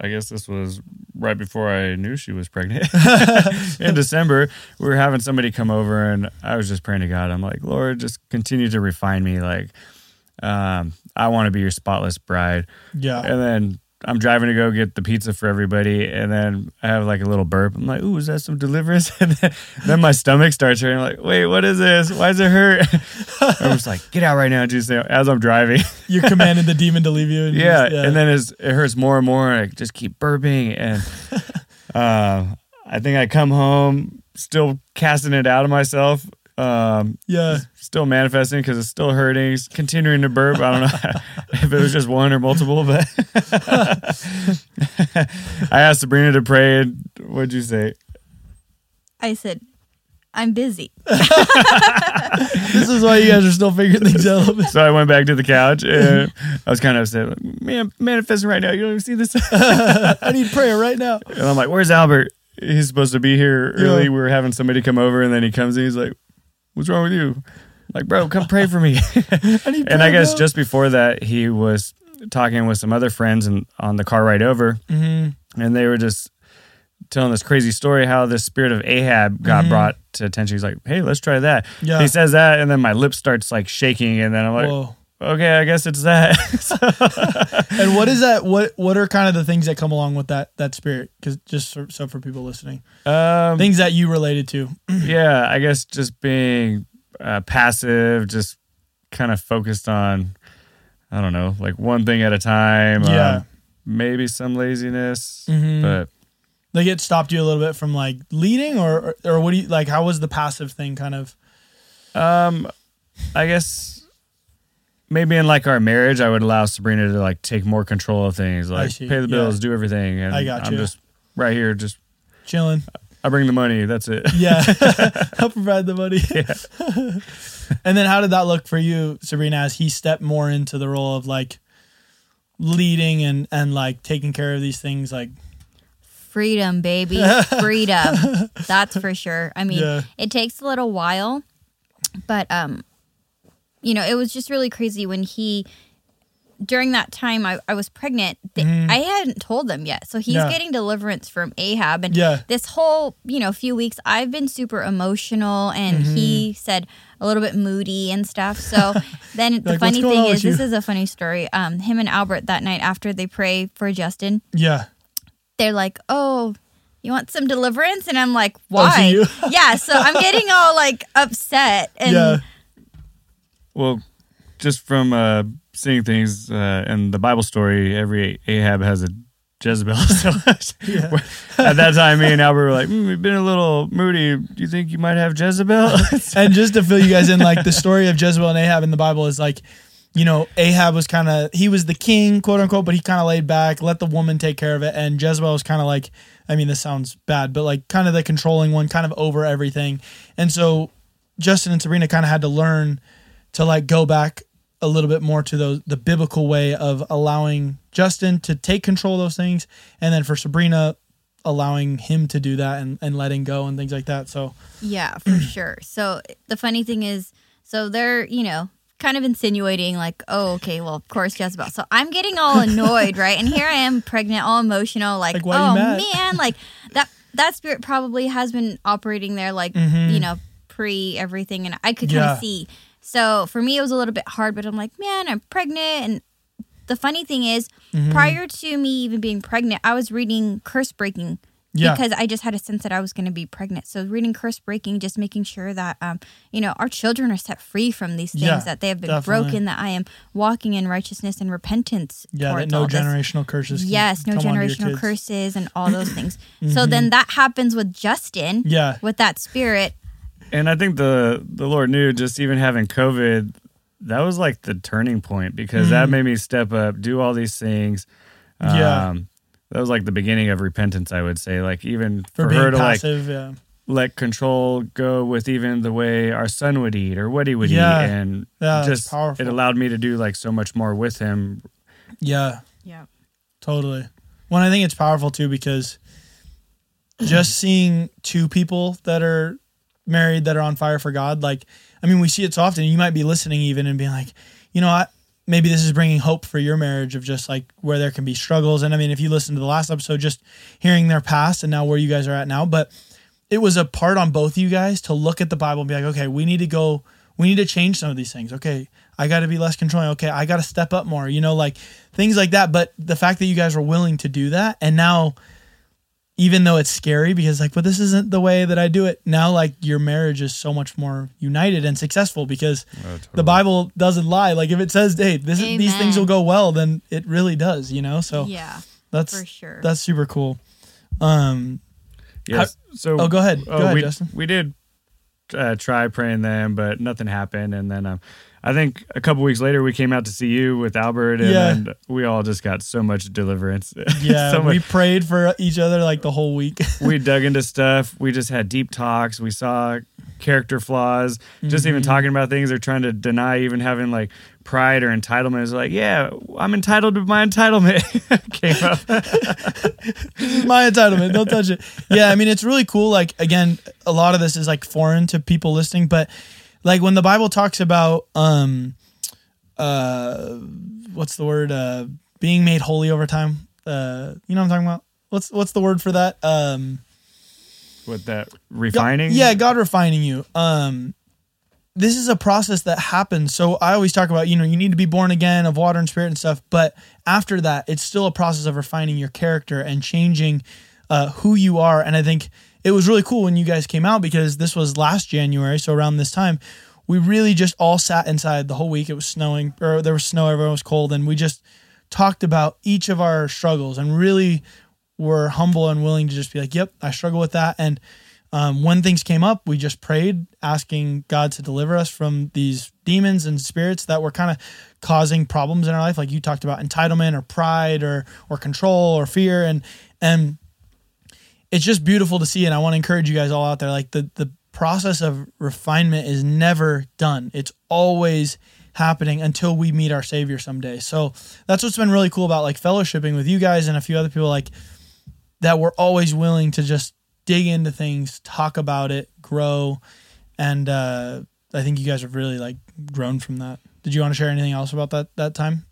I guess this was right before I knew she was pregnant. In December, we were having somebody come over and I was just praying to God. I'm like, Lord, just continue to refine me. Like, um, I want to be your spotless bride. Yeah, And then I'm driving to go get the pizza for everybody, and then I have like a little burp. I'm like, "Ooh, is that some deliverance?" And then, then my stomach starts hurting. I'm like, "Wait, what is this? Why does it hurt?" I'm just like, "Get out right now, Jesus!" As I'm driving, you commanded the demon to leave you. And yeah, just- and then it hurts more and more. And I just keep burping, and uh, I think I come home still casting it out of myself. Um, yeah, still manifesting because it's still hurting. It's continuing to burp. I don't know if it was just one or multiple, but I asked Sabrina to pray. And what'd you say? I said, I'm busy. this is why you guys are still figuring things out. a little bit. So I went back to the couch and I was kind of upset. Like, Man, manifesting right now. You don't even see this. I need prayer right now. And I'm like, where's Albert? He's supposed to be here early. Yeah. We were having somebody come over and then he comes and He's like, what's wrong with you? Like, bro, come pray for me. I and I guess just before that, he was talking with some other friends and on the car ride over. Mhm. and they were just telling this crazy story how the spirit of Ahab got Mhm. brought to attention. He's like, "Hey, let's try that." Yeah. He says that, and then my lip starts like shaking, and then I'm like, Whoa. "Okay, I guess it's that." And what is that? What What are kind of the things that come along with that that spirit? Because just so, so for people listening, um, things that you related to. yeah, I guess just being uh, passive, just kind of focused on, I don't know, like one thing at a time. Yeah. Um, maybe some laziness, Mhm. but Like it stopped you a little bit from like leading, or or, or what do you like? How was the passive thing kind of? Um, I guess maybe in like our marriage, I would allow Sabrina to like take more control of things, like see. pay the bills, Yeah. do everything, and I got I'm you. just right here, just Chilling. I bring the money. That's it. Yeah. Help provide the money. and then how did that look for you, Sabrina, as he stepped more into the role of like leading and and like taking care of these things like Freedom, baby. Freedom. That's for sure. I mean, Yeah. it takes a little while, but um you know, it was just really crazy when he during that time I, I was pregnant. th- I hadn't told them yet. So he's. Yeah. getting deliverance from Ahab and Yeah. this whole, you know, few weeks I've been super emotional and Mm-hmm. he said a little bit moody and stuff. So then the Like, funny thing is this is a funny story. Um him and Albert that night after they pray for Justin, yeah. they're like, "Oh, you want some deliverance?" And I'm like, Oh, "Why?" you? yeah, so I'm getting all like upset and yeah. Well, just from uh, seeing things uh, in the Bible story, every Ahab has a Jezebel. So at that time, me and Albert were like, mm, "We've been a little moody. Do you think you might have Jezebel?" and just to fill you guys in, like the story of Jezebel and Ahab in the Bible is like, you know, Ahab was kind of he was the king, quote unquote, but he kind of laid back, let the woman take care of it, and Jezebel was kind of like, I mean, this sounds bad, but like kind of the controlling one, kind of over everything, and so Justin and Sabrina kind of had to learn to like go back a little bit more to those the biblical way of allowing Justin to take control of those things, and then for Sabrina allowing him to do that and, and letting go and things like that. So yeah, for sure. So the funny thing is, so they're you know kind of insinuating like, "Oh, okay, well, of course Jezebel." So I'm getting all annoyed, right? And here I am, pregnant, all emotional, like, Like, "Oh man, like that that spirit probably has been operating there, like Mhm. you know, pre everything, and I could kind of see. So for me, it was a little bit hard, but I'm like, man, I'm pregnant. And the funny thing is, Mm-hmm. prior to me even being pregnant, I was reading curse breaking Yeah. because I just had a sense that I was going to be pregnant. So reading curse breaking, just making sure that um, you know, our children are set free from these things, Yeah, that they have been definitely. broken, that I am walking in righteousness and repentance. Yeah, that no all this. generational curses. Yes, no come onto your generational curses and all those things. So then that happens with Justin, Yeah, with that spirit. And I think the the Lord knew just even having COVID, that was like the turning point because that made me step up, do all these things. Mm. Yeah. Um, that was like the beginning of repentance, I would say. Like even for, for, being her to like yeah, let control go with even the way our son would eat or what he would Yeah. eat, and Yeah, just powerful. it allowed me to do like so much more with him. yeah, Yeah. totally. Well, I think it's powerful too because just seeing two people that are married that are on fire for God, like I mean, we see it so often. You might be listening even and being like, you know, I, maybe this is bringing hope for your marriage of just like where there can be struggles. And I mean, if you listen to the last episode, just hearing their past and now where you guys are at now, but it was a part on both of you guys to look at the Bible and be like, okay, we need to go, we need to change some of these things. Okay, I got to be less controlling. Okay, I got to step up more, you know, like things like that. But the fact that you guys were willing to do that, and now, even though it's scary because, like, but this isn't the way that I do it, now, like, your marriage is so much more united and successful because the Bible doesn't lie. Like, if it says, hey, this is, these things will go well, then it really does, you know? So Yeah, that's, for sure. that's super cool. Um, Yes. so oh, go ahead. Go ahead, we, Justin. We did uh, try praying them, but nothing happened. And then um, I think a couple weeks later, we came out to see you with Albert, and, Yeah. and we all just got so much deliverance. Yeah, so much. we prayed for each other like the whole week. we dug into stuff. We just had deep talks. We saw character flaws. Just even Mm-hmm. talking about things they're trying to deny, even having like pride or entitlement. Is like, yeah, I'm entitled to my entitlement. Came up. this is my entitlement. Don't touch it. Yeah, I mean, it's really cool. Like, again, a lot of this is like foreign to people listening, but like when the Bible talks about, um, uh, what's the word? Uh, being made holy over time. Uh, you know what I'm talking about? What's what's the word for that? Um, with that God- refining. yeah, God refining you. Um, this is a process that happens. So I always talk about, you know, you need to be born again of water and spirit and stuff. But after that, it's still a process of refining your character and changing uh, who you are. And I think it was really cool when you guys came out because this was last January. So around this time, we really just all sat inside the whole week. It was snowing, or there was snow, everyone was cold. And we just talked about each of our struggles and really were humble and willing to just be like, "Yep, I struggle with that." And um, when things came up, we just prayed, asking God to deliver us from these demons and spirits that were kind of causing problems in our life, like you talked about entitlement or pride or or control or fear, and and it's just beautiful to see. And I want to encourage you guys all out there, like the the process of refinement is never done. It's always happening until we meet our savior someday. So that's what's been really cool about like fellowshipping with you guys and a few other people like that we're always willing to just dig into things, talk about it, grow, and uh, I think you guys have really like grown from that. Did you want to share anything else about that that time?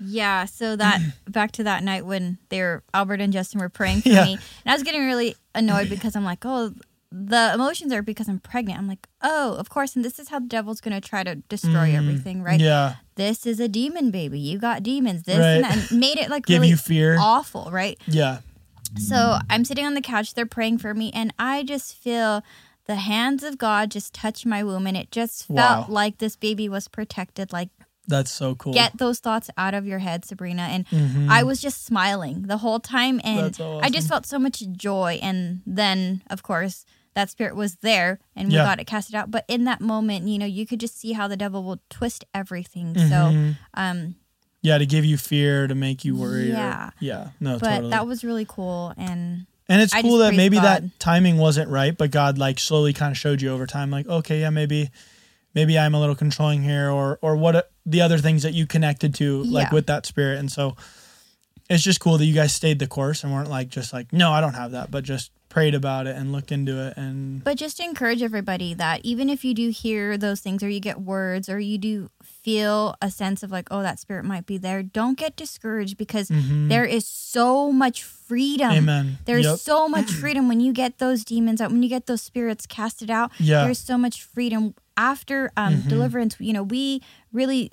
Yeah, so that back to that night when they were Albert and Justin were praying for Yeah. me, and I was getting really annoyed because I'm like, oh, the emotions are because I'm pregnant. I'm like, oh, of course, and this is how the devil's gonna try to destroy everything, right? Mm, Yeah, This is a demon baby. You got demons. This Right. and that, and made it like give really you fear. awful, right? Yeah, So I'm sitting on the couch, they're praying for me, and I just feel the hands of God just touch my womb, and it just felt Wow. like this baby was protected. Like, that's so cool. get those thoughts out of your head, Sabrina. And Mhm. I was just smiling the whole time, and so I just felt so much joy. And then, of course, that spirit was there, and we Yeah. got it casted out. But in that moment, you know, you could just see how the devil will twist everything. Mhm. So, um, yeah, to give you fear, to make you worry. or- Yeah. yeah, no, but totally. that was really cool, and And it's I cool that maybe God. that timing wasn't right, but God like slowly kind of showed you over time, like, okay, yeah, maybe, maybe I'm a little controlling here, or or what the other things that you connected to, like Yeah. with that spirit, and so it's just cool that you guys stayed the course and weren't like just like, no, I don't have that, but just prayed about it and looked into it, and But just to encourage everybody that even if you do hear those things or you get words or you do feel a sense of like, oh, that spirit might be there, don't get discouraged because Mhm. there is so much freedom. amen. There's Yep. so much freedom when you get those demons out, when you get those spirits casted out. Yeah. There's so much freedom after um, Mhm. deliverance. You know, we really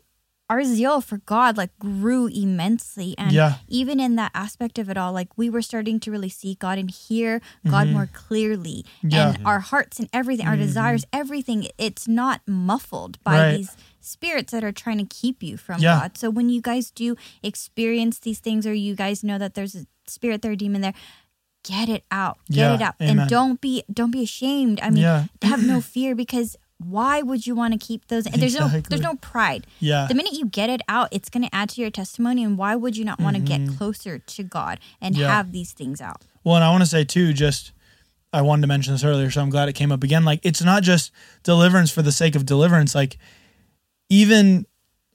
our zeal for God like grew immensely, and Yeah. even in that aspect of it all, like we were starting to really see God and hear God Mhm. more clearly, Yeah. and our hearts and everything, our Mhm. desires, everything. It's not muffled by Right. these spirits that are trying to keep you from Yeah. God. So when you guys do experience these things, or you guys know that there's a spirit there, a demon there, get it out, get it out, Amen. and don't be don't be ashamed. I mean, have no fear because why would you want to keep those? And there's no there's no pride. yeah, The minute you get it out, it's going to add to your testimony. And why would you not want to get Mhm. closer to God and Yeah. have these things out? Well, and I want to say too, just I wanted to mention this earlier, so I'm glad it came up again. Like, it's not just deliverance for the sake of deliverance. Like, even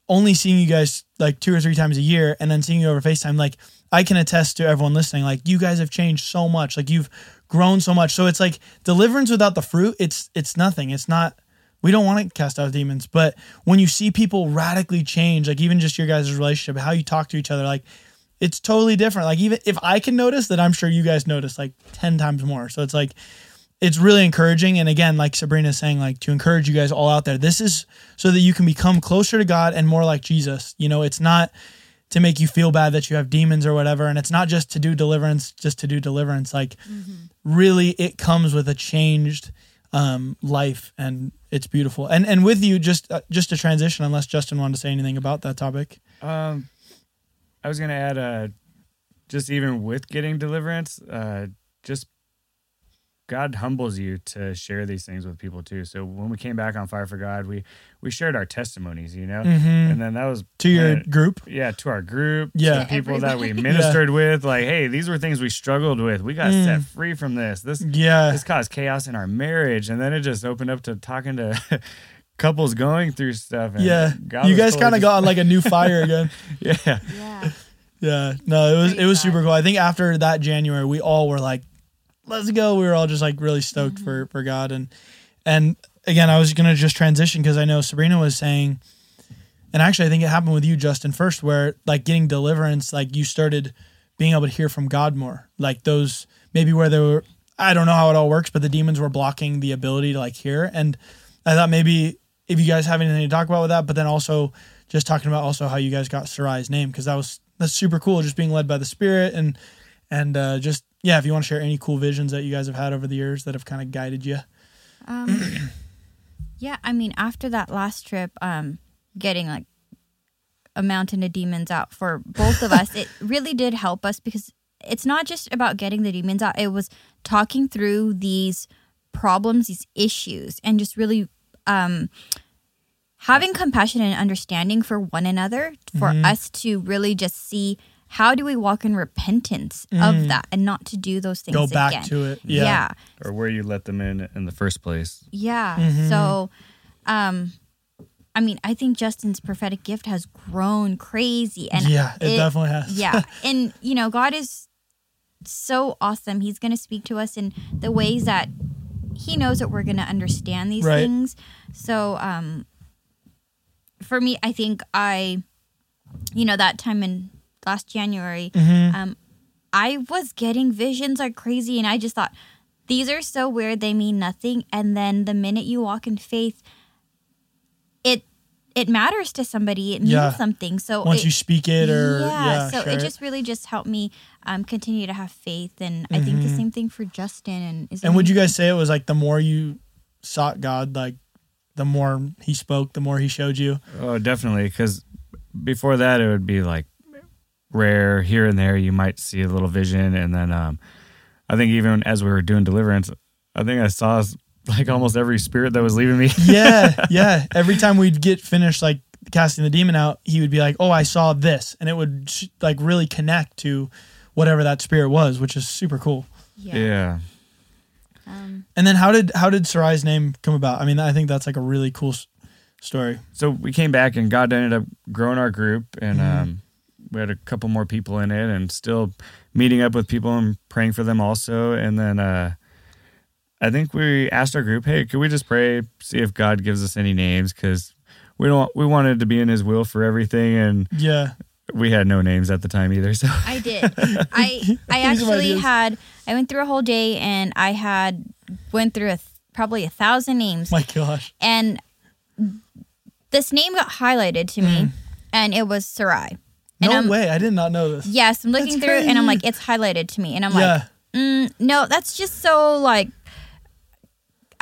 only seeing you guys like two or three times a year and then seeing you over FaceTime, like, I can attest to everyone listening, like, you guys have changed so much. Like, you've grown so much. So it's like deliverance without the fruit, it's it's nothing. It's not we don't want to cast out demons, but when you see people radically change, like even just your guys' relationship, how you talk to each other, like it's totally different. Like even if I can notice that, I'm sure you guys notice like 10 times more. So it's like, it's really encouraging. And again, like Sabrina's saying, like to encourage you guys all out there, this is so that you can become closer to God and more like Jesus. You know, it's not to make you feel bad that you have demons or whatever. And it's not just to do deliverance, just to do deliverance. Like mm-hmm. really it comes with a changed um, life and it's beautiful. And, and with you, just, uh, just a transition, unless Justin wanted to say anything about that topic. Um, I was gonna add, uh, just even with getting deliverance, uh, just God humbles you to share these things with people too. So when we came back on Fire for God, we we shared our testimonies, you know, Mhm. and then that was To your uh, group. yeah to our group, Yeah. to people that we Everybody. ministered with. Like, hey, these were things we struggled with. We got Mm. set free from this. This Yeah. this caused chaos in our marriage, and then it just opened up to talking to couples going through stuff. And Yeah, God you guys kind of got on like a new fire again. yeah. Yeah. Yeah, no, it was Praise it was God. super cool. I think after that January, we all were like, "Let's go!" We were all just like really stoked Mm-hmm. for for God and and again, I was gonna just transition because I know Sabrina was saying, and actually, I think it happened with you, Justin, first, where like getting deliverance, like you started being able to hear from God more, like those maybe where there were. I don't know how it all works, but the demons were blocking the ability to like hear, and I thought maybe if you guys have anything to talk about with that, but then also just talking about also how you guys got Sarai's name because that was that's super cool, just being led by the Spirit and and uh, just yeah, if you want to share any cool visions that you guys have had over the years that have kind of guided you. Um, yeah, I mean, after that last trip, um, getting like a mountain of demons out for both of us, it really did help us because it's not just about getting the demons out. It was talking through these problems, these issues, and just really um, having compassion and understanding for one another, for Mm-hmm. us to really just see how do we walk in repentance of that and not to do those things Mm. Go back again. to it. Yeah. yeah. or where you let them in in the first place. Yeah. Mm-hmm. So, um, I mean, I think Justin's prophetic gift has grown crazy, and Yeah, it definitely has. yeah, and you know, God is so awesome. He's going to speak to us in the ways that He knows that we're going to understand these Right. things. So, um, for me, I think I, you know, that time in last January, Mm-hmm. um, I was getting visions like crazy, and I just thought these are so weird. They mean nothing. And then the minute you walk in faith, it it matters to somebody. It means Yeah. something. So Once it, you speak it or yeah, yeah, so share it just really just helped me um, continue to have faith, and I think the same thing for Justin. And is Mm-hmm. And would you guys say it was like the more you sought God, like the more He spoke, the more He showed you? Oh, definitely. Because before that, it would be like rare here and there. You might see a little vision, and then um, I think even as we were doing deliverance, I think I saw like almost every spirit that was leaving me. Yeah, yeah. Every time we'd get finished, like casting the demon out, He would be like, "Oh, I saw this," and it would like really connect to whatever that spirit was, which is super cool. yeah. yeah. Um, And then how did how did Sarai's name come about? I mean, I think that's like a really cool s- story. So we came back, and God ended up growing our group, and um, we had a couple more people in it, and still meeting up with people and praying for them also. And then uh, I think we asked our group, "Hey, could we just pray, see if God gives us any names?" Because we don't we wanted to be in His will for everything, and Yeah, we had no names at the time either. So I did. I I actually had. I went through a whole day, and I had went through a th- probably a thousand names, my gosh. and this name got highlighted to me, and it was Sarai. No I'm, way, I did not know this. Yes, I'm looking That's through, and I'm like, it's highlighted to me, and I'm yeah, like, mm, no, that's just so like.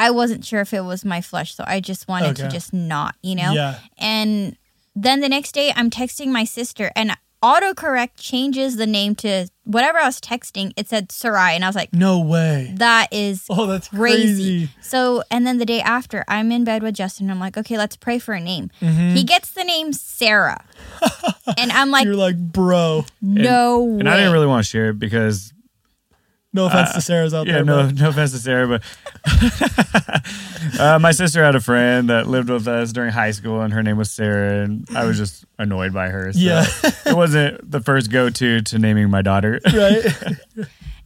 I wasn't sure if it was my flesh, so I just wanted to just not, you know. yeah. And then the next day, I'm texting my sister, and autocorrect changes the name to whatever I was texting. It said Sarai, and I was like, No way. that is Oh, that's crazy. crazy. So, and then the day after, I'm in bed with Justin. I'm like, okay, let's pray for a name. Mm-hmm. He gets the name Sarah, and I'm like, You're like, bro. no way. and I didn't really want to share it because No offense to Sarah's out yeah, there. no, but- no offense to Sarah, but uh, my sister had a friend that lived with us during high school, and her name was Sarah, and I was just annoyed by her. So Yeah. it wasn't the first go-to to naming my daughter. right.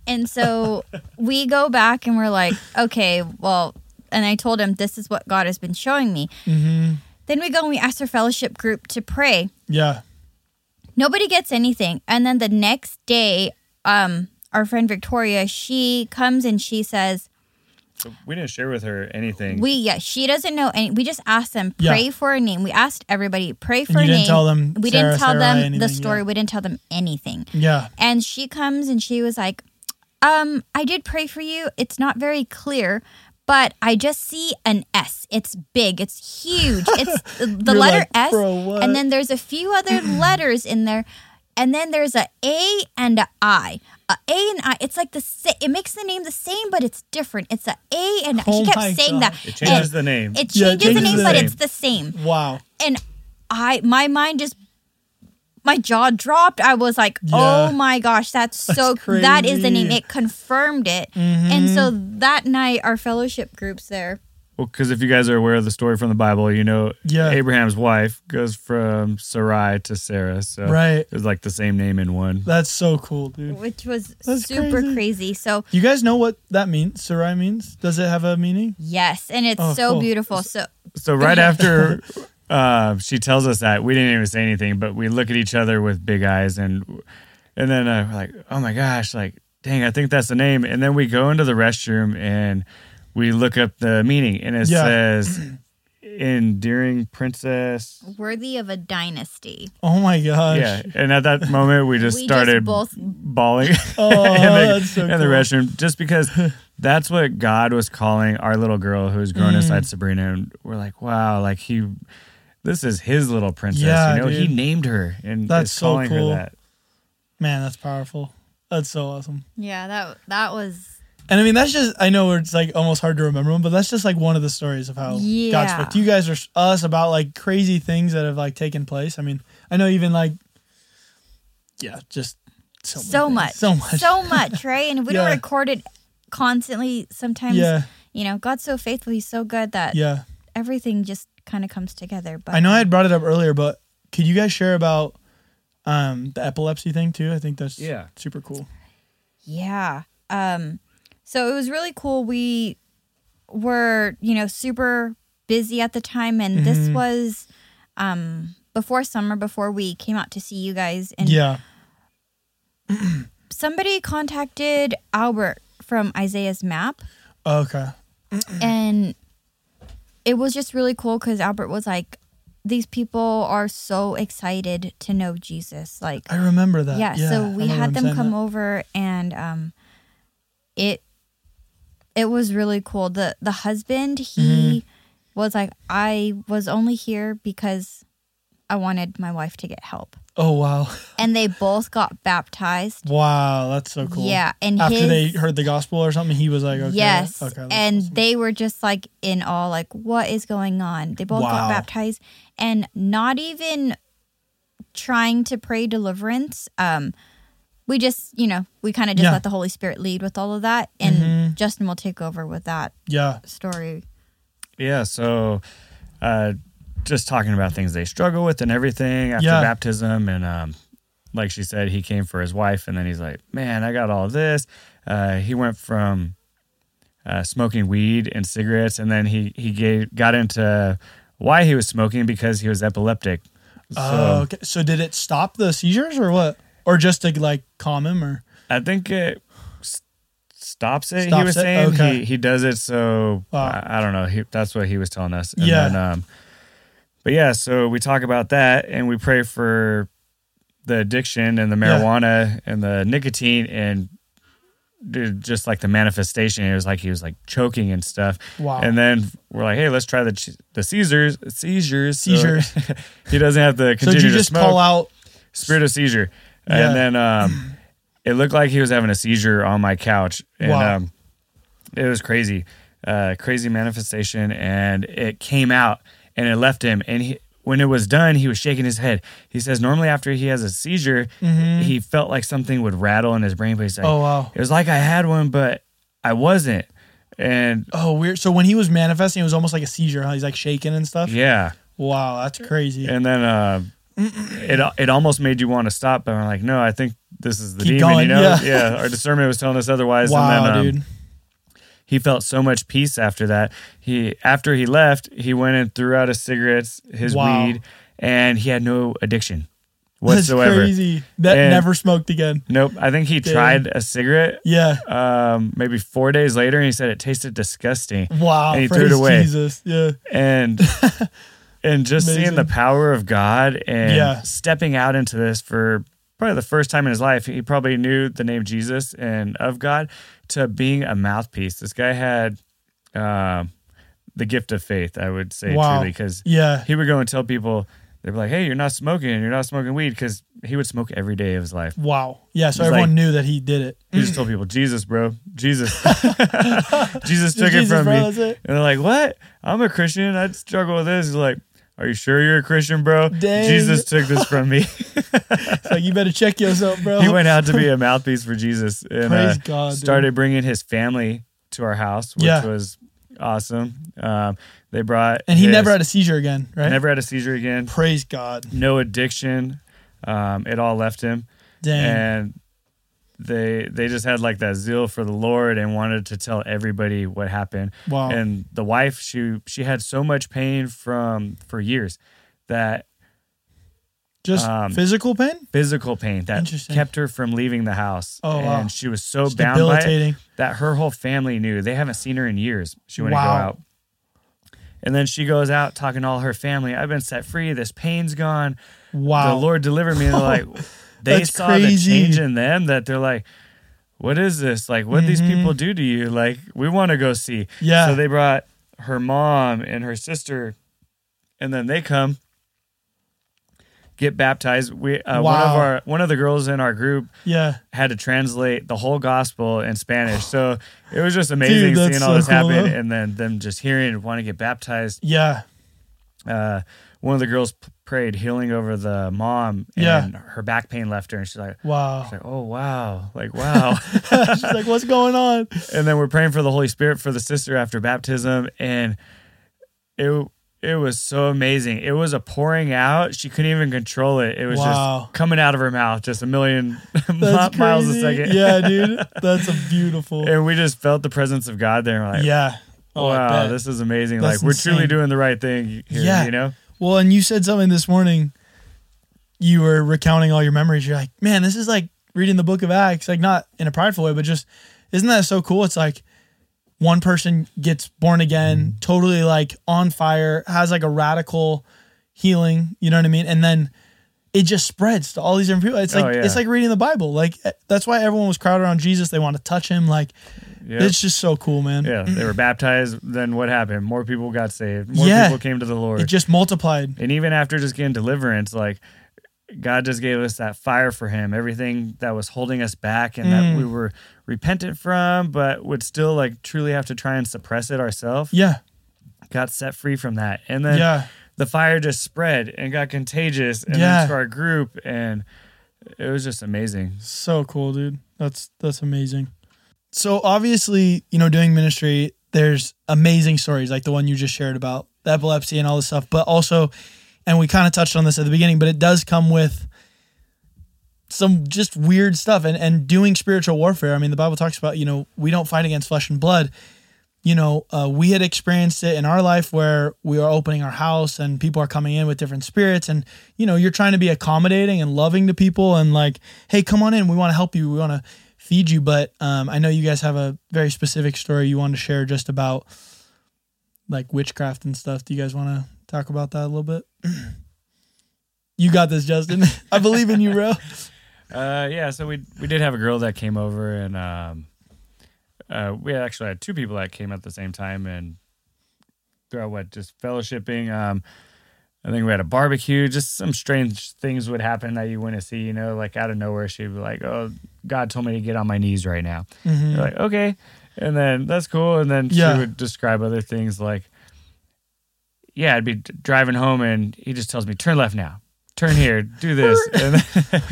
And so we go back and we're like, okay, well, and I told him this is what God has been showing me. hmm Then we go and we ask our fellowship group to pray. Yeah. Nobody gets anything. And then the next day, um, our friend Victoria, she comes and she says, So we didn't share with her anything. We yeah, she doesn't know any. We just asked them Yeah. pray for a name. We asked everybody pray for And you a didn't name. tell them we Sarah, didn't tell Sarai, them anything, the story. yeah. We didn't tell them anything. Yeah. And she comes and she was like, "Um, I did pray for you. It's not very clear." But I just see an S. It's big. It's huge. It's the, the letter like, S, and then there's a few other letters in there, and then there's a A and a I. A and I. It's like the sa- it makes the name the same, but it's different. It's a A and I. Oh she kept saying God. that. it changes And the name. It Yeah, it changes the name, the but name. it's the same. Wow. And I, my mind just, my jaw dropped. I was like, Yeah. oh my gosh, that's, so. That is the name. It confirmed it. And so mm-hmm. that night, our fellowship groups there. Well, because if you guys are aware of the story from the Bible, you know Yeah. Abraham's wife goes from Sarai to Sarah. So Right. it's like the same name in one. That's so cool, dude. Which was That's super crazy. crazy. So You guys know what that means? Sarai means? Does it have a meaning? yes, and it's Oh, so cool. beautiful. So So right after uh, she tells us that, we didn't even say anything, but we look at each other with big eyes, and and then uh, we're like, oh my gosh, like dang, I think that's the name. And then we go into the restroom and we look up the meaning, and it Yeah. says endearing princess. worthy of a dynasty. Oh my gosh. Yeah, and at that moment we just We started just both bawling Oh, in, the, that's so in the cool. restroom just because that's what God was calling our little girl who's grown Mm. inside Sabrina. And we're like, wow, like he, this is his little princess. Yeah, you know, he named her and That's is so calling cool. her that. Man, that's powerful. That's so awesome. Yeah, that that was And I mean, that's just, I know it's like almost hard to remember them, but that's just like one of the stories of how God spoke to you guys or us about like crazy things that have like taken place. I mean, I know even like, yeah, just so, so things. much, So much. so much, right? And if we Yeah. don't record it constantly, sometimes yeah. you know, God's so faithful. He's so good that Yeah. everything just kind of comes together. But I know I had brought it up earlier, but could you guys share about um the epilepsy thing too? I think that's Yeah. super cool. Yeah. Um so it was really cool. We were, you know, super busy at the time and this Mhm. was um before summer before we came out to see you guys and yeah. somebody contacted Albert from Isaiah's map Okay. and it was just really cool cuz Albert was like these people are so excited to know Jesus like I remember that. yeah, Yeah. so we had them come that. over and um it it was really cool the the husband he Mm-hmm. was like i was only here because i wanted my wife to get help Oh wow. and they both got baptized Wow, that's so cool. yeah and After his, they heard the gospel or something, he was like, okay. yes Okay. and awesome. they were just like in awe like what is going on they both Wow. got baptized and not even trying to pray deliverance um we just you know we kind of just Yeah. let the holy spirit lead with all of that and Mhm. Justin will take over with that yeah. story Yeah, so uh, just talking about things they struggle with and everything after Yeah. baptism, and um, like she said, he came for his wife, and then he's like, "Man, I got all this." Uh, he went from uh, smoking weed and cigarettes, and then he he gave, got into why he was smoking because he was epileptic. So Oh, okay. So did it stop the seizures or what? Or just to like calm him or? I think it s- stops it. he was it? saying Okay. he, he does it so Wow. I, I don't know. He, that's what he was telling us. And Yeah. Then, um, but yeah, so we talk about that and we pray for the addiction and the Yeah. marijuana and the nicotine and dude, just like the manifestation. It was like he was like choking and stuff. Wow. And then we're like, hey, let's try the the seizures seizures so Seizures. he doesn't have to so continue you to just smoke call out? spirit of seizure. Yeah. And then um, it looked like he was having a seizure on my couch. And Wow. um, it was crazy, uh, crazy manifestation. And it came out and it left him. And he, when it was done, he was shaking his head. He says normally after he has a seizure, he felt like something would rattle in his brain. But he's like, Mm-hmm. Oh wow. it was like I had one, but I wasn't. And Oh weird. So when he was manifesting, it was almost like a seizure. How he's like shaking and stuff. yeah. Wow, that's crazy. And then uh, it it almost made you want to stop, but I'm like, no, I think this is the Keep demon. going, you know, yeah. Our discernment was telling us otherwise. wow, and then, um, dude. he felt so much peace after that. He after he left, he went and threw out his cigarettes, his Wow. weed, and he had no addiction whatsoever. That's crazy. That And- never smoked again. Nope. I think he Damn. tried a cigarette Yeah. um, maybe four days later, and he said it tasted disgusting. Wow. And he threw it away. Jesus. Yeah. and and just seeing the power of God and Yeah. stepping out into this for probably the first time in his life, he probably knew the name Jesus and of God to being a mouthpiece. This guy had um, the gift of faith, I would say Wow. truly, because Yeah. he would go and tell people. They'd be like, "Hey, you're not smoking. You're not smoking weed," because he would smoke every day of his life. Wow. Yeah. So everyone like- knew that he did it. He just told people, "Jesus, bro, Jesus, Jesus took Jesus, it from bro, me." it. And they're like, "What? I'm a Christian. I struggle with this." He's like, "Are you sure you're a Christian, bro? Dang. Jesus took this from me. It's like you better check yourself, bro. he went out to be a mouthpiece for Jesus and Praise uh, God. dude. started bringing his family to our house, which Yeah. was awesome. Um, they brought and he his- never had a seizure again, right? never had a seizure again. Praise God. No addiction. Um, it all left him, Dang. and they they just had like that zeal for the Lord and wanted to tell everybody what happened. wow. and the wife she she had so much pain from for years that Just um, physical pain? physical pain that kept her from leaving the house Oh, and wow. she was so It's bound by it debilitating. that her whole family knew they haven't seen her in years she wouldn't Wow. go out and then she goes out talking to all her family i've been set free this pain's gone Wow. the lord delivered me and they're like they That's saw crazy. the change in them that they're like what is this like what these Mhm. people do to you like we want to go see Yeah. so they brought her mom and her sister, and then they come, get baptized. We uh, one of our one of the girls in our group Yeah. had to translate the whole gospel in Spanish. So it was just amazing Dude, seeing all so this cool, happen and then them just hearing and want to get baptized. Yeah. Uh, one of the girls healing over the mom and Yeah. her back pain left her and she's like, Wow. she's like, oh wow, like wow. She's like, what's going on? and then we're praying for the Holy Spirit for the sister after baptism, and it it was so amazing. It was a pouring out. She couldn't even control it. It was Wow. just coming out of her mouth, just a million miles a second. Yeah, dude. That's a beautiful. and we just felt the presence of God there. Like, yeah. Oh, wow, this is amazing. That's like we're truly doing the right thing here. Yeah. You know? Well, and you said something this morning. You were recounting all your memories. You're like, man, this is like reading the book of Acts, like not in a prideful way, but just isn't that so cool? It's like one person gets born again, totally like on fire, has like a radical healing, you know what I mean? And then it just spreads to all these different people. It's like Oh, yeah. it's like reading the Bible. Like eh, that's why everyone was crowded around Jesus. They want to touch him. Like Yep. it's just so cool, man. yeah. They were baptized. Then what happened? More people got saved. More Yeah. people came to the Lord. It just multiplied. And even after just getting deliverance, like God just gave us that fire for Him, everything that was holding us back and Mm. that we were repentant from, but would still like truly have to try and suppress it ourselves, Yeah. got set free from that. And then Yeah. the fire just spread and got contagious and Yeah. then to our group. And it was just amazing. So cool, dude. That's that's amazing. So obviously, you know, doing ministry, there's amazing stories like the one you just shared about the epilepsy and all this stuff, but also and we kind of touched on this at the beginning, but it does come with some just weird stuff and and doing spiritual warfare. I mean, the Bible talks about, you know, we don't fight against flesh and blood. You know, uh, we had experienced it in our life where we are opening our house and people are coming in with different spirits. And, you know, you're trying to be accommodating and loving to people and like, hey, come on in. We want to help you. We want to feed you. But um, I know you guys have a very specific story you want to share just about like witchcraft and stuff. Do you guys want to talk about that a little bit? you got this, Justin. I believe in you, bro. Uh, yeah, so we we did have a girl that came over, and um, uh, we actually had two people that came at the same time, and throughout what just fellowshipping. Um, I think we had a barbecue. Just some strange things would happen that you wouldn't see, you know, like out of nowhere. She'd be like, "Oh, God told me to get on my knees right now." Mhm. Like, "Okay," and then that's cool. And then Yeah. she would describe other things like, "Yeah, I'd be driving home, and he just tells me turn left now, turn here, do this," and then,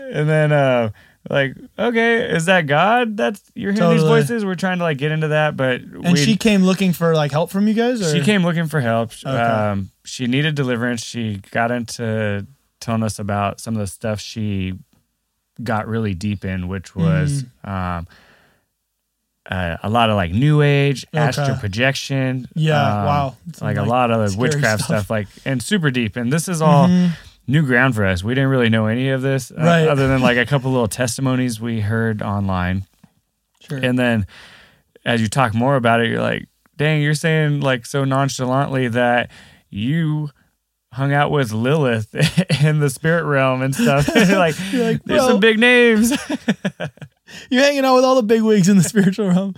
and then uh, like, okay, is that God? That's you're hearing these voices. We're trying to like get into that, but And we she came looking for like help from you guys? Or? she came looking for help. Okay. Um, she needed deliverance. She got into telling us about some of the stuff she got really deep in, which was Mm. um, uh, a lot of like new age, Okay. astral projection. Yeah, um, wow. Like, a lot of scary witchcraft stuff. stuff. like and super deep. And this is all Mhm. New ground for us. We didn't really know any of this, uh, other than like a couple little testimonies we heard online. Sure. And then as you talk more about it, you're like, dang, you're saying like so nonchalantly that you hung out with Lilith in the spirit realm and stuff. like, You're like, there's "Bro." some big names. You're hanging out with all the big wigs in the spiritual realm.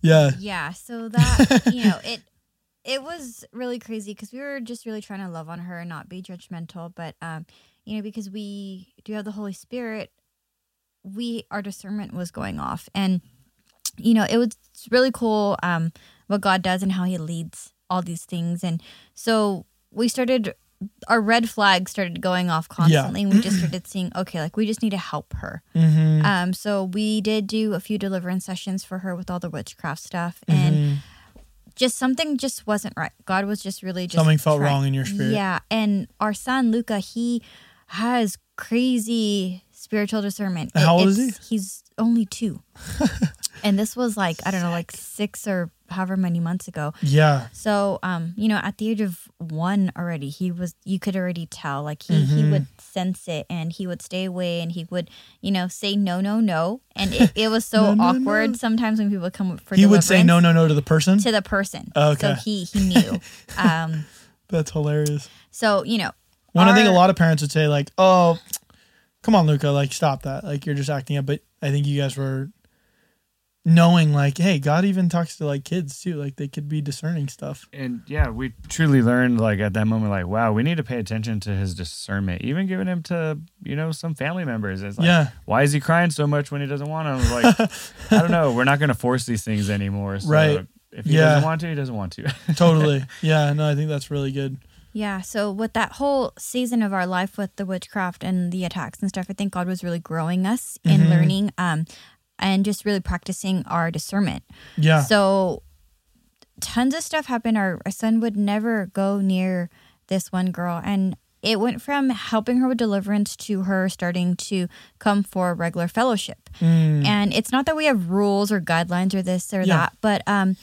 yeah. Yeah, so that you know it it was really crazy because we were just really trying to love on her and not be judgmental, but um you know because we do have the Holy Spirit, we our discernment was going off. And you know it was really cool um what God does and how he leads all these things. And so we started our red flag started going off constantly and we just started seeing okay like we just need to help her. Mm-hmm. um, so we did do a few deliverance sessions for her with all the witchcraft stuff, and Mhm. Just something just wasn't right. God was just really just Something felt trying- wrong in your spirit. Yeah, and our son Luca, he has crazy spiritual discernment. How old is it's- He's only two, and this was like I don't know, like six or however many months ago. Yeah. So, um, you know, at the age of one already, he was, you could already tell, like he, he Mhm. would sense it and he would stay away and he would, you know, say no, no, no. And it, it was so No, no, awkward no. sometimes when people would come for He would say no, no, no to the person. to the person. Okay. So he, he knew. um, That's hilarious. so, you know, When I think a lot of parents would say like, "Oh, come on, Luca, like stop that. Like you're just acting up." But I think you guys were knowing like, hey, God even talks to like kids too. Like they could be discerning stuff. And yeah, we truly learned like at that moment, like, wow, we need to pay attention to his discernment, even giving him to, you know, some family members. It's like, Yeah. why is he crying so much when he doesn't want to? Like, I don't know. We're not going to force these things anymore. So Right. If he Yeah. doesn't want to, he doesn't want to. Totally. yeah. No, I think that's really good. Yeah, so with that whole season of our life with the witchcraft and the attacks and stuff, I think God was really growing us in Mhm. learning um, and just really practicing our discernment. Yeah. So tons of stuff happened. Our, our son would never go near this one girl. And it went from helping her with deliverance to her starting to come for regular fellowship. Mm. And it's not that we have rules or guidelines or this or Yeah. that, but um,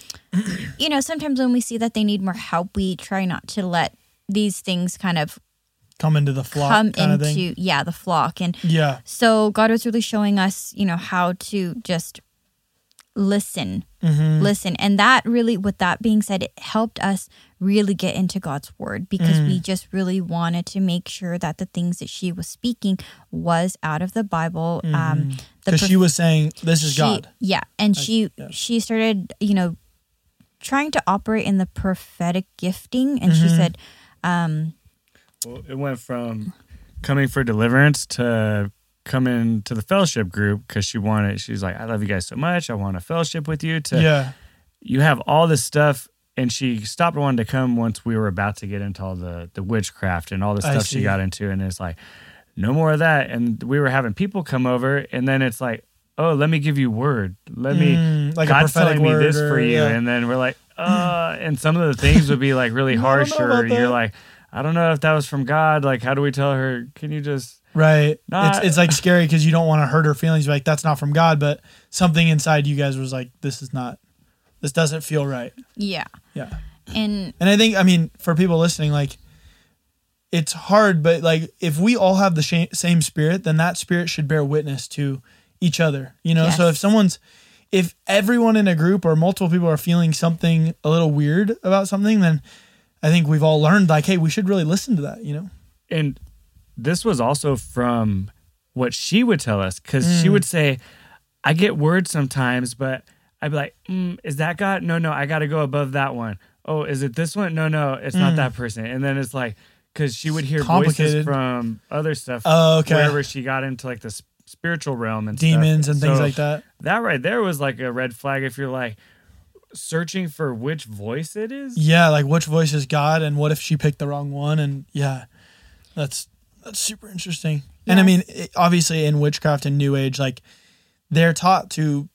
you know, sometimes when we see that they need more help, we try not to let these things kind of Come into the flock come kind of into thing. yeah the flock. And Yeah. so God was really showing us, you know, how to just listen, Mm-hmm. listen, and that really, with that being said, it helped us really get into God's word because we Mm. just really wanted to make sure that the things that she was speaking was out of the Bible. Um, the Because prof- she was saying, "This is she- God." Yeah, and she yeah. she started, you know, trying to operate in the prophetic gifting, and she Mhm. said, um, well, it went from coming for deliverance to coming to the fellowship group because she wanted, she's like, I love you guys so much. I want a fellowship with you. To Yeah. you have all this stuff and she stopped wanting to come once we were about to get into all the the witchcraft and all the stuff she got into and it's like no more of that and we were having people come over and then it's like oh let me give you word let me Mm, like a god's prophetic telling me this for you yeah. and then we're like uh and some of the things would be like really harsh or you're that. like i don't know if that was from god like how do we tell her can you just Right. Not- it's it's like scary because you don't want to hurt her feelings. Like that's not from God, but something inside you guys was like, "This is not. This doesn't feel right." "Yeah," Yeah. and And I think, I mean, for people listening, like, it's hard, but like, if we all have the sh- same spirit, then that spirit should bear witness to each other. You know, so if someone's, if everyone in a group or multiple people are feeling something a little weird about something, then I think we've all learned, like, hey, we should really listen to that. You know? and this was also from what she would tell us because she Mm. would say i get words sometimes but i'd be like mm, is that god no no i gotta go above that one. Oh, is it this one no no it's not Mm. that person and then it's like because she would hear voices from other stuff Oh, okay. wherever she got into like the spiritual realm and Demons stuff. and things So like that. that right there was like a red flag if you're like searching for which voice it is Yeah, like which voice is God, and what if she picked the wrong one? And yeah, that's that's super interesting. And I mean, it, obviously, in witchcraft and New Age, like they're taught to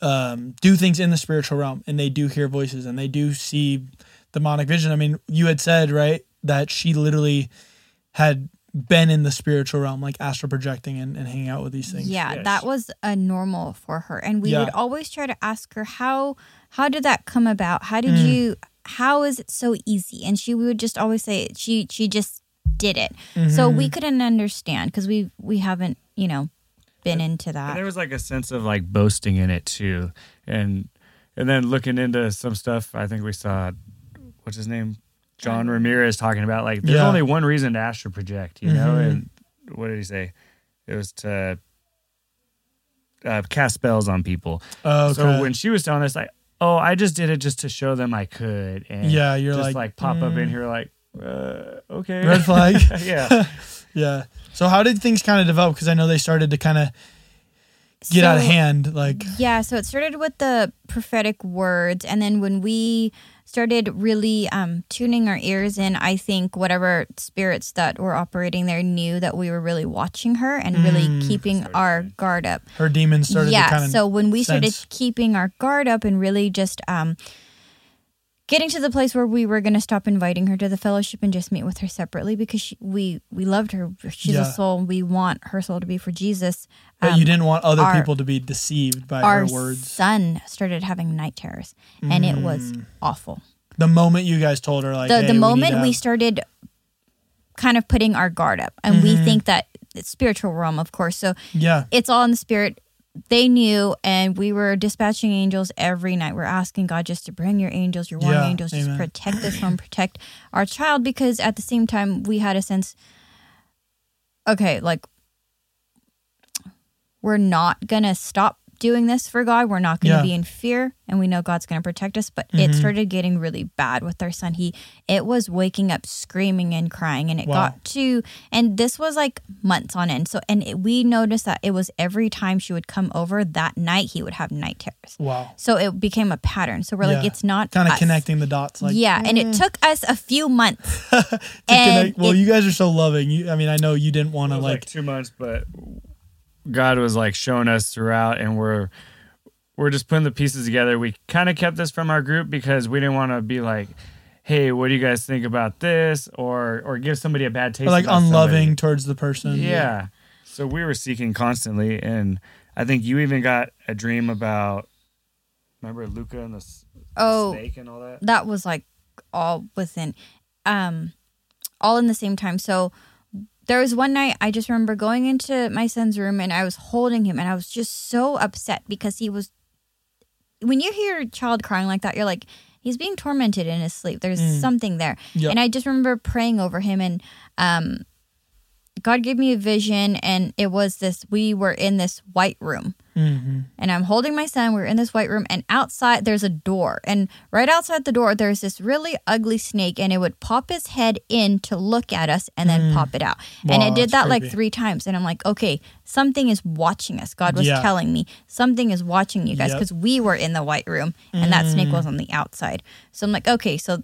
um, do things in the spiritual realm, and they do hear voices, and they do see demonic vision. I mean, you had said right that she literally had been in the spiritual realm, like astral projecting and, and hanging out with these things. Yeah, Yes. that was a normal for her, and we Yeah. would always try to ask her how how did that come about? How did Mm. you? How is it so easy? And she would just always say she she just did it. So Mm-hmm. we couldn't understand because we we haven't you know been into that. there was like a sense of like boasting in it too, and and then looking into some stuff. I think we saw what's his name, John Ramirez talking about like there's Yeah. only one reason to astral project, you know. Mhm. And what did he say? It was to uh, cast spells on people. Oh, okay. So when she was telling us like, oh, I just did it just to show them I could, and yeah, you're just like, like, pop up in mm, here like, uh, okay, red flag. yeah. Yeah. So how did things kind of develop? Because I know they started to kind of get out of hand. Like, Yeah, so it started with the prophetic words, and then when we started really um, tuning our ears in, I think whatever spirits that were operating there knew that we were really watching her and really Mm. keeping Started our guard up. her demons started yeah, to kind of. so when we started sense. keeping our guard up and really just um, getting to the place where we were going to stop inviting her to the fellowship and just meet with her separately because she, we we loved her. She's Yeah. a soul. We want her soul to be for Jesus. but Um, you didn't want other our- people to be deceived by our her words. son started having night terrors and it was Mm. awful The moment you guys told her, like, the, hey, the we moment need to we, started kind of putting our guard up and we Mhm. think that it's spiritual realm of course so yeah, it's all in the spirit they knew and we were dispatching angels every night. We're asking god just to bring your angels your warring Yeah, angels just protect this home protect our child because at the same time we had a sense okay like we're not gonna stop doing this for God. We're not going to Yeah. be in fear, and we know God's going to protect us. But it Mhm. started getting really bad with our son. He it was waking up screaming and crying, and it Wow. got to and this was like months on end. So and it, we noticed that it was every time she would come over that night, he would have night terrors. Wow. So it became a pattern. So we're like, it's not Kind of connecting the dots. Like, yeah, and it took us a few months. to and connect. Well, it- you guys are so loving. You, I mean, I know you didn't want to like, like two months, but God was like showing us throughout, and we're we're just putting the pieces together. We kind of kept this from our group because we didn't want to be like, "Hey, what do you guys think about this?" or or give somebody a bad taste. or, like about unloving somebody. towards the person. Yeah. So we were seeking constantly, and I think you even got a dream about. Remember Luca and the s- oh, snake and all that. that was like all within um all in the same time so there was one night i just remember going into my son's room and i was holding him and i was just so upset because he was when you hear a child crying like that you're like he's being tormented in his sleep there's Mm. something there Yep. and i just remember praying over him and um god gave me a vision and it was this we were in this white room hmm and I'm holding my son. We're in this white room, and outside there's a door. And right outside the door, there's this really ugly snake, and it would pop its head in to look at us and then Mm. pop it out. and it did that like three times. And I'm like, okay, something is watching us. God was Yeah. telling me something is watching you guys Yep. because we were in the white room and that snake Mm. was on the outside. So I'm like, okay, so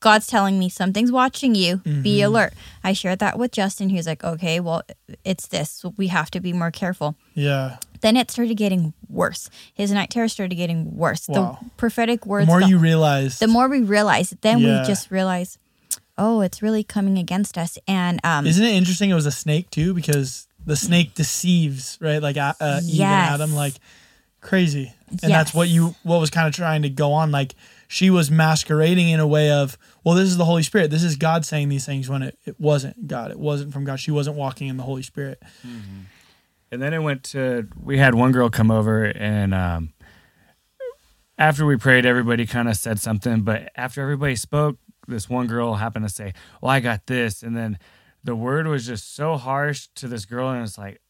God's telling me something's watching you. Be Mhm. alert. I shared that with Justin. He was like, okay, well, it's this. We have to be more careful Yeah. then it started getting worse. His night terror started getting worse. Wow. The prophetic words. The more the, you realize, the more we realize, then Yeah. we just realize, oh, it's really coming against us. And um, Isn't it interesting? It was a snake too, because the snake deceives, right? Like uh, uh, Eve and Adam, like crazy, and that's what you what was kind of trying to go on. Like she was masquerading in a way of, well, this is the Holy Spirit. This is God saying these things when it, it wasn't God. It wasn't from God. She wasn't walking in the Holy Spirit. And then it went to we had one girl come over and um after we prayed everybody kind of said something, but after everybody spoke, this one girl happened to say, "Well, I got this." And then the word was just so harsh to this girl and it's like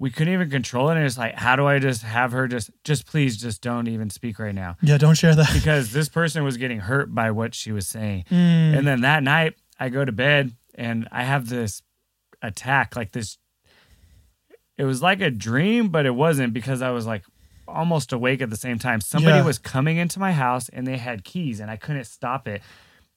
we couldn't even control it and it's like how do I just have her just just please just don't even speak right now Yeah, don't share that. because this person was getting hurt by what she was saying. Mm, And then that night, I go to bed and I have this attack, like this. It was like a dream, but it wasn't because I was like almost awake at the same time. Somebody Yeah. was coming into my house and they had keys and I couldn't stop it.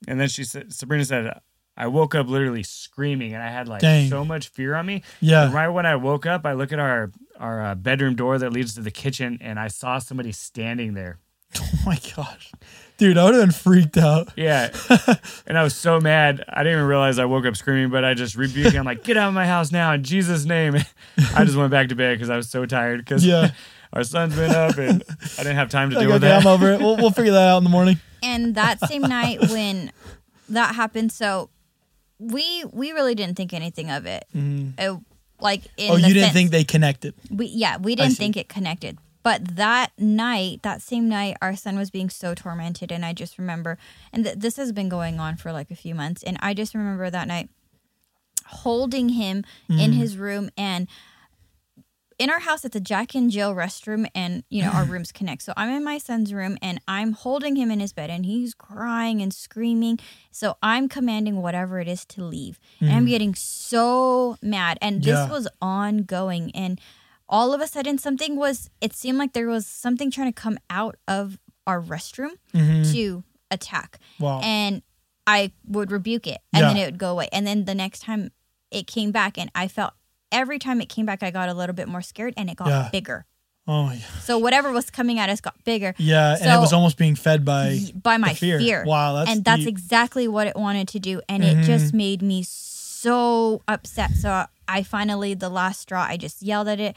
And then she said, Sabrina said, I woke up literally screaming and I had like Dang. so much fear on me. yeah, And right when I woke up, I look at our our uh, bedroom door that leads to the kitchen and I saw somebody standing there. oh my gosh, dude, I would have been freaked out. Yeah. and I was so mad. I didn't even realize I woke up screaming, but I just rebuked him. I'm like, get out of my house now in Jesus' name. I just went back to bed because I was so tired because Yeah. our son's been up and I didn't have time to Like, deal with okay, I'm over it. We'll, we'll figure that out in the morning. and that same night when that happened, so we we really didn't think anything of it. Mhm. It- like in Oh, you didn't sense- think they connected? we yeah we didn't think it connected but that night that same night our son was being so tormented and i just remember and th- this has been going on for like a few months and i just remember that night holding him in Mm. his room and in our house it's a jack and jill restroom and you know our rooms connect so i'm in my son's room and i'm holding him in his bed and he's crying and screaming so i'm commanding whatever it is to leave and i'm Mm. getting so mad and this Yeah. was ongoing and all of a sudden something was it seemed like there was something trying to come out of our restroom Mhm. to attack Wow. and i would rebuke it and Yeah. then it would go away and then the next time it came back and i felt every time it came back i got a little bit more scared and it got Yeah. bigger oh, yeah. so whatever was coming at us got bigger Yeah, and it was almost being fed by by my fear. fear, Wow, that's and that's deep. exactly what it wanted to do and Mhm. it just made me so upset so i finally the last straw i just yelled at it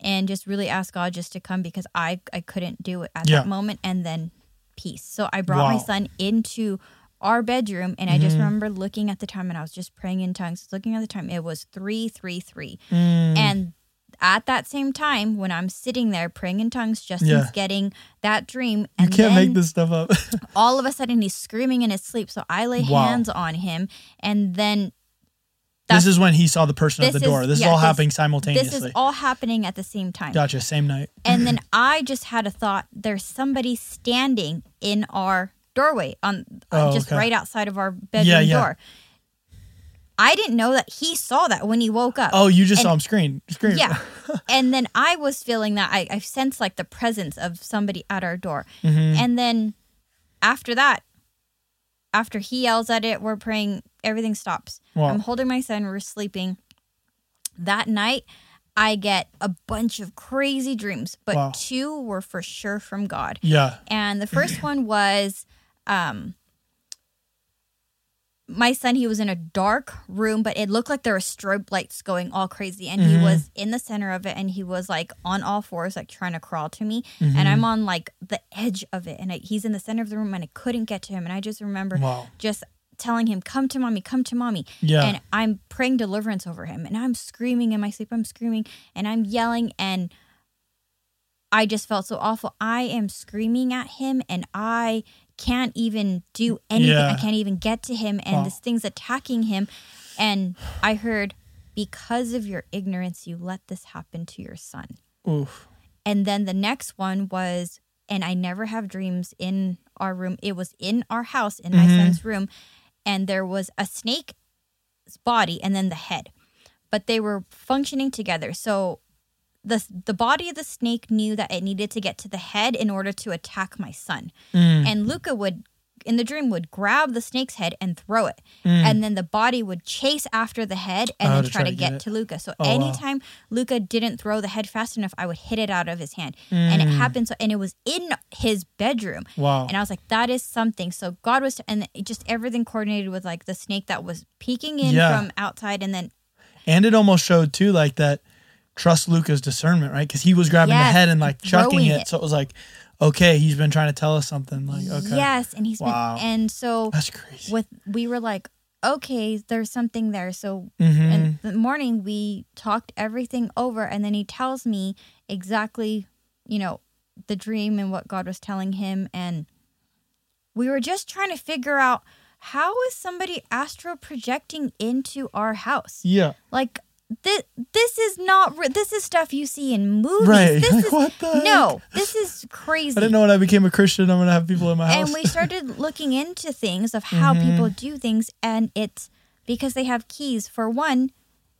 and just really asked god just to come because i i couldn't do it at Yeah. that moment and then peace so i brought my son into our bedroom and i just Mhm. remember looking at the time and i was just praying in tongues looking at the time it was 333 Mm. and at that same time when i'm sitting there praying in tongues justin's Yeah. getting that dream you and can't make this stuff up. all of a sudden he's screaming in his sleep. So I lay Wow. hands on him and then This is when he saw the person at the This is- door. This is all this- happening this simultaneously. is all happening at the same time. gotcha. Same night. And then I just had a thought there's somebody standing in our doorway on uh, Oh, just okay. right outside of our bedroom Yeah, yeah. door. I didn't know that he saw that when he woke up. Oh, you just And- saw him scream. Scream. Yeah. and then I was feeling that I, I sensed like the presence of somebody at our door. Mm-hmm. And then after that, after he yells at it, we're praying, everything stops. Wow. I'm holding my son, we're sleeping. That night, I get a bunch of crazy dreams, but Wow. two were for sure from God. Yeah. And the first one was um my son he was in a dark room but it looked like there were strobe lights going all crazy and he was in the center of it and he was like on all fours like trying to crawl to me and i'm on like the edge of it and I, he's in the center of the room and i couldn't get to him and i just remember Wow. just telling him come to mommy come to mommy Yeah. and i'm praying deliverance over him and i'm screaming in my sleep i'm screaming and i'm yelling and I just felt so awful. I am screaming at him and I can't even do anything. Yeah. I can't even get to him and Wow. this thing's attacking him. And I heard, because of your ignorance, you let this happen to your son. Oof. And then the next one was, and I never have dreams in our room. It was in our house, in my mm-hmm. son's room, and there was a snake's body and then the head, but they were functioning together. So the the body of the snake knew that it needed to get to the head in order to attack my son, Mm. and Luca would. In the dream, would grab the snake's head and throw it, and then the body would chase after the head and Mm. Oh, then to try, try to get get to Luca. So Oh, wow. anytime Luca didn't throw the head fast enough, I would hit it out of his hand. And it Mm. happened so and it was in his bedroom. Wow. And I was like, that is something. So God was and it just everything coordinated with like the snake that was peeking in Yeah. from outside and then And it almost showed too, like that trust Luca's discernment, right? Because he was grabbing the head and like chucking it. it. So it was like, okay, he's been trying to tell us something. Like, okay. yes, and he's Wow. been and so That's crazy. with we were like, okay, there's something there. So Mhm. in the morning we talked everything over and then he tells me exactly, you know, the dream and what God was telling him and we were just trying to figure out how is somebody astral projecting into our house? yeah. Like this, this is not re- this is stuff you see in movies. Right. This Like, is what the heck? no, this is crazy. I didn't know when I became a Christian, I'm going to have people in my house. And we started looking into things of how Mm-hmm. people do things, and it's because they have keys. For one,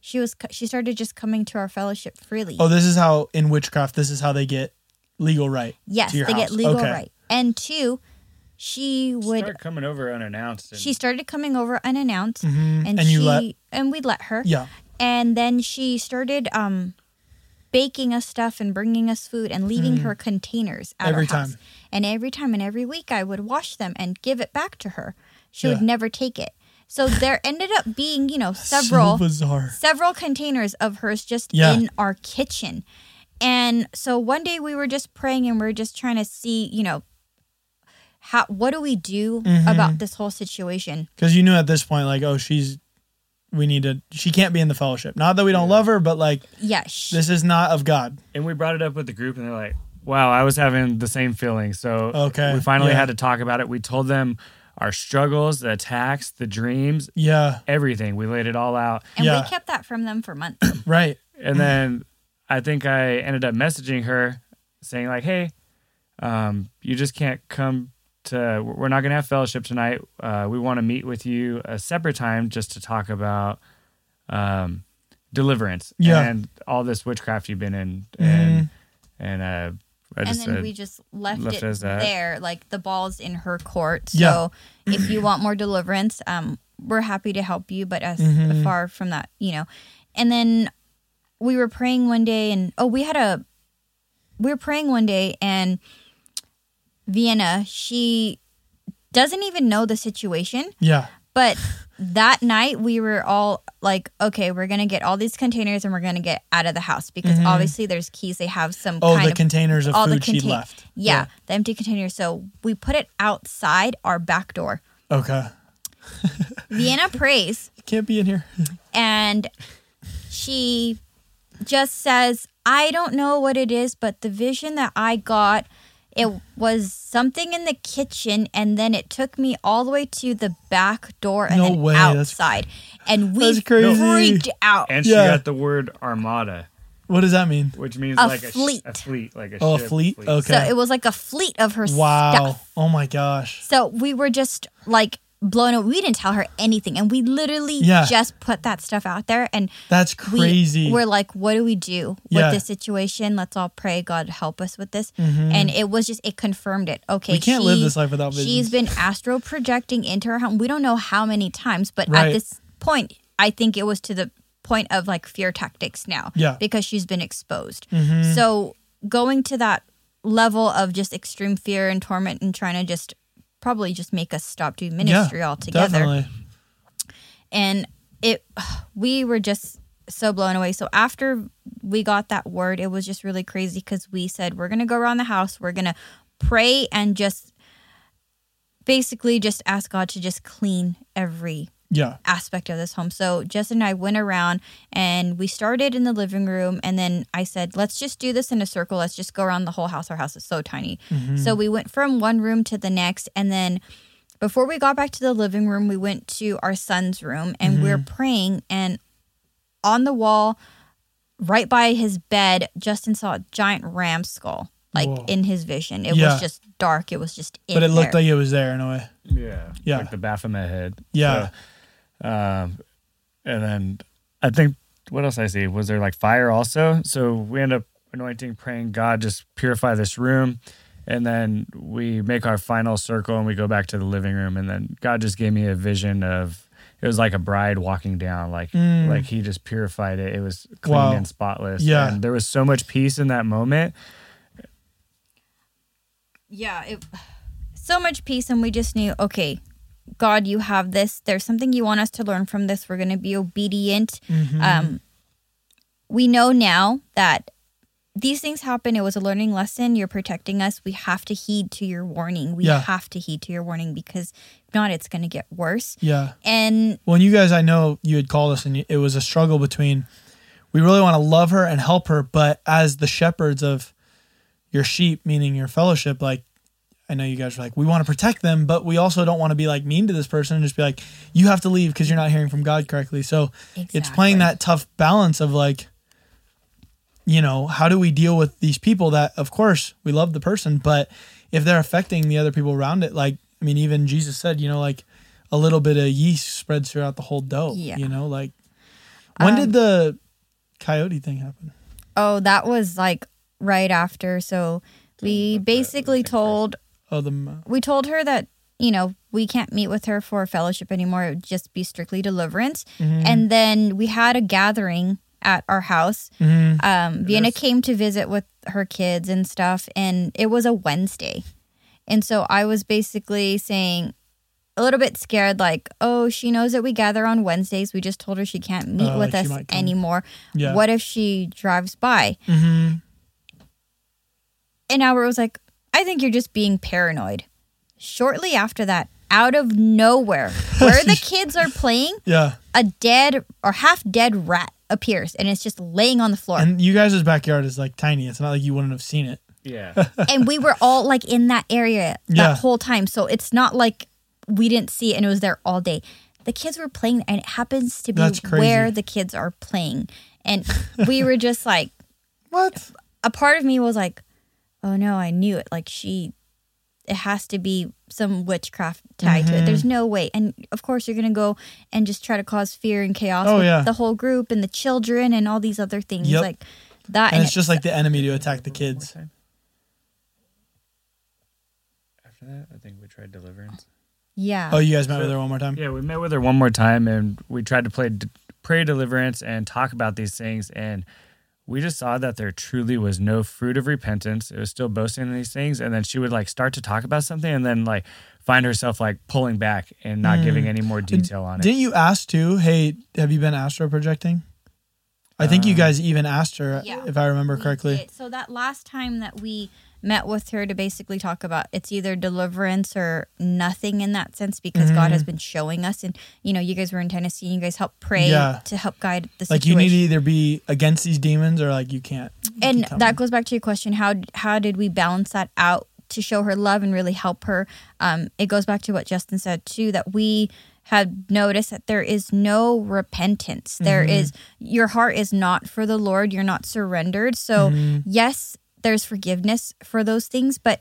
she was she started just coming to our fellowship freely. oh, this is how, in witchcraft, this is how they get legal right. yes, to they your get legal Okay. right. And two, she would Start coming over unannounced. And she started coming over unannounced, Mhm. and, And you she let- and we let her. Yeah. And then she started um baking us stuff and bringing us food and leaving her containers at Mm. Every our house. time. And every time and every week I would wash them and give it back to her. She would never take it. So there ended up being, you know, several So bizarre. several containers of hers just Yeah. in our kitchen. And so one day we were just praying and we are just trying to see, you know, how what do we do Mm-hmm. about this whole situation? Because you knew at this point, like, oh, she's, we need to, she can't be in the fellowship. Not that we don't love her, but like, yes this is not of God. and we brought it up with the group, and they're like, "Wow, I was having the same feeling." So Okay, we finally yeah. had to talk about it. We told them our struggles, the attacks, the dreams, Yeah. everything. We laid it all out, and yeah. we kept that from them for months. Right. and then I think I ended up messaging her saying like, "Hey, um, you just can't come to. We're not gonna have fellowship tonight. Uh, we want to meet with you a separate time just to talk about." Um, deliverance Yeah. and all this witchcraft you've been in and and uh I and just then said, we just left, left it there, like the ball's in her court. So Yeah. if you want more deliverance, um, we're happy to help you, but as Mm-hmm. far from that, you know. And then we were praying one day, and oh, we had a we were praying one day, and Vienna, she doesn't even know the situation, Yeah. but that night we were all like, okay, we're gonna get all these containers and we're gonna get out of the house because obviously there's keys. They have some Mm-hmm. Oh, the of containers of all the food she left. yeah, the empty containers. So we put it outside our back door. Okay. Vienna prays can't be in here. and she just says, I don't know what it is, but the vision that I got It was something in the kitchen, and then it took me all the way to the back door and No then way, that's- outside. And we freaked out. And she Yeah. got the word armada, What does that mean? which means A like a sh- fleet. a fleet, like a Oh, a ship, fleet? Okay. So it was like a fleet of her Wow. stuff. Oh my gosh. So we were just like blown away. We didn't tell her anything, and we literally Yeah. just put that stuff out there. And That's crazy. We, are like, "What do we do with Yeah. this situation? Let's all pray God help us with this." And it was just it confirmed it. Okay, Mm-hmm. We can't live this life without She's been astral projecting into her home. We don't know how many times, but Right. at this point, I think it was to the point of like fear tactics now. Yeah. Mm-hmm. because she's been exposed. So going to that level of just extreme fear and torment and trying to just probably just make us stop doing ministry yeah, altogether. Definitely. and it we were just so blown away. So after we got that word it was just really crazy because we said we're gonna go around the house. We're gonna pray and just basically just ask god to just clean every Yeah. aspect of this home. So Justin and I went around and we started in the living room and then I said, let's just do this in a circle. Let's just go around the whole house. Our house is so tiny. Mm-hmm. So we went from one room to the next and then before we got back to the living room, we went to our son's room and we're mm-hmm. praying and on the wall right by his bed, Justin saw a giant ram skull like Whoa. in his vision. It Yeah. was just dark. It was just in But it looked there. like it was there in a way. Yeah. Yeah. Like the Baphomet head. Yeah. So, um, and then I think what else I see was there like fire also. So we end up anointing, praying God just purify this room, and then we make our final circle and we go back to the living room, and then God just gave me a vision of it was like a bride walking down, like Mm. like He just purified it. It was clean Wow. and spotless. Yeah. and there was so much peace in that moment. yeah it, so much peace and we just knew okay god you have this. There's something you want us to learn from this. We're going to be obedient. Mm-hmm. um we know now that these things happen. It was a learning lesson. You're protecting us. We have to heed to your warning. We Yeah. have to heed to your warning because if not it's going to get worse. Yeah. and Well, and you guys, I know you had called us, and it was a struggle between we really want to love her and help her, but as the shepherds of your sheep, meaning your fellowship, like I know you guys are like, we want to protect them, but we also don't want to be like mean to this person and just be like, you have to leave because you're not hearing from God correctly. So it's playing that tough balance of like, you know, how do we deal with these people that, of course, we love the person, but if they're affecting the other people around it, like, I mean, even Jesus said, you know, like a little bit of yeast spreads throughout the whole dough, Yeah. you know, like when Um, did the coyote thing happen? oh that was like right after so we basically told Oh, the, we told her that you know we can't meet with her for fellowship anymore. It would just be strictly deliverance. Mm-hmm. and then we had a gathering at our house. Mm-hmm. um vienna came to visit with her kids and stuff and it was a wednesday. And so i was basically saying a little bit scared like oh she knows that we gather on wednesdays. We just told her she can't meet Oh, with us anymore. Yeah. what if she drives by? Hmm And Albert was like, I think you're just being paranoid. Shortly after that, out of nowhere, where the kids are playing, Yeah. a dead or half dead rat appears and it's just laying on the floor. And, And you guys' backyard is like tiny. It's not like you wouldn't have seen it. Yeah. And we were all like in that area that Yeah. whole time. So it's not like we didn't see it and it was there all day. The kids were playing and it happens to be where the kids are playing. And we were just like, What? a part of me was like, oh no, I knew it. Like she, it has to be some witchcraft tied to it. Mm-hmm. There's no way. And of course, you're gonna go and just try to cause fear and chaos Oh, with yeah. the whole group and the children and all these other things Yep. like that. And it's just like the enemy to attack the kids. After that, I think we tried deliverance. yeah, Oh, you guys met with her one more time? Yeah, we met with her one more time and we tried to play pray deliverance and talk about these things and we just saw that there truly was no fruit of repentance. It was still boasting in these things and then she would like start to talk about something and then like find herself like pulling back and not giving any more detail on it. Didn't you ask too? Hey, have you been astro projecting? I think you Um, guys even asked her, Yeah. if I remember correctly. did. So that last time that we met with her to basically talk about it's either deliverance or nothing in that sense because God Mm-hmm. has been showing us and you know you guys were in Tennessee and you guys helped pray Yeah. to help guide the Like situation. you need to either be against these demons or like you can't. and that goes back to your question how how did we balance that out to show her love and really help her. Um, it goes back to what Justin said too that we have noticed that there is no repentance. There is your heart is not for the Lord. You're not surrendered. So yes, there's forgiveness for those things, but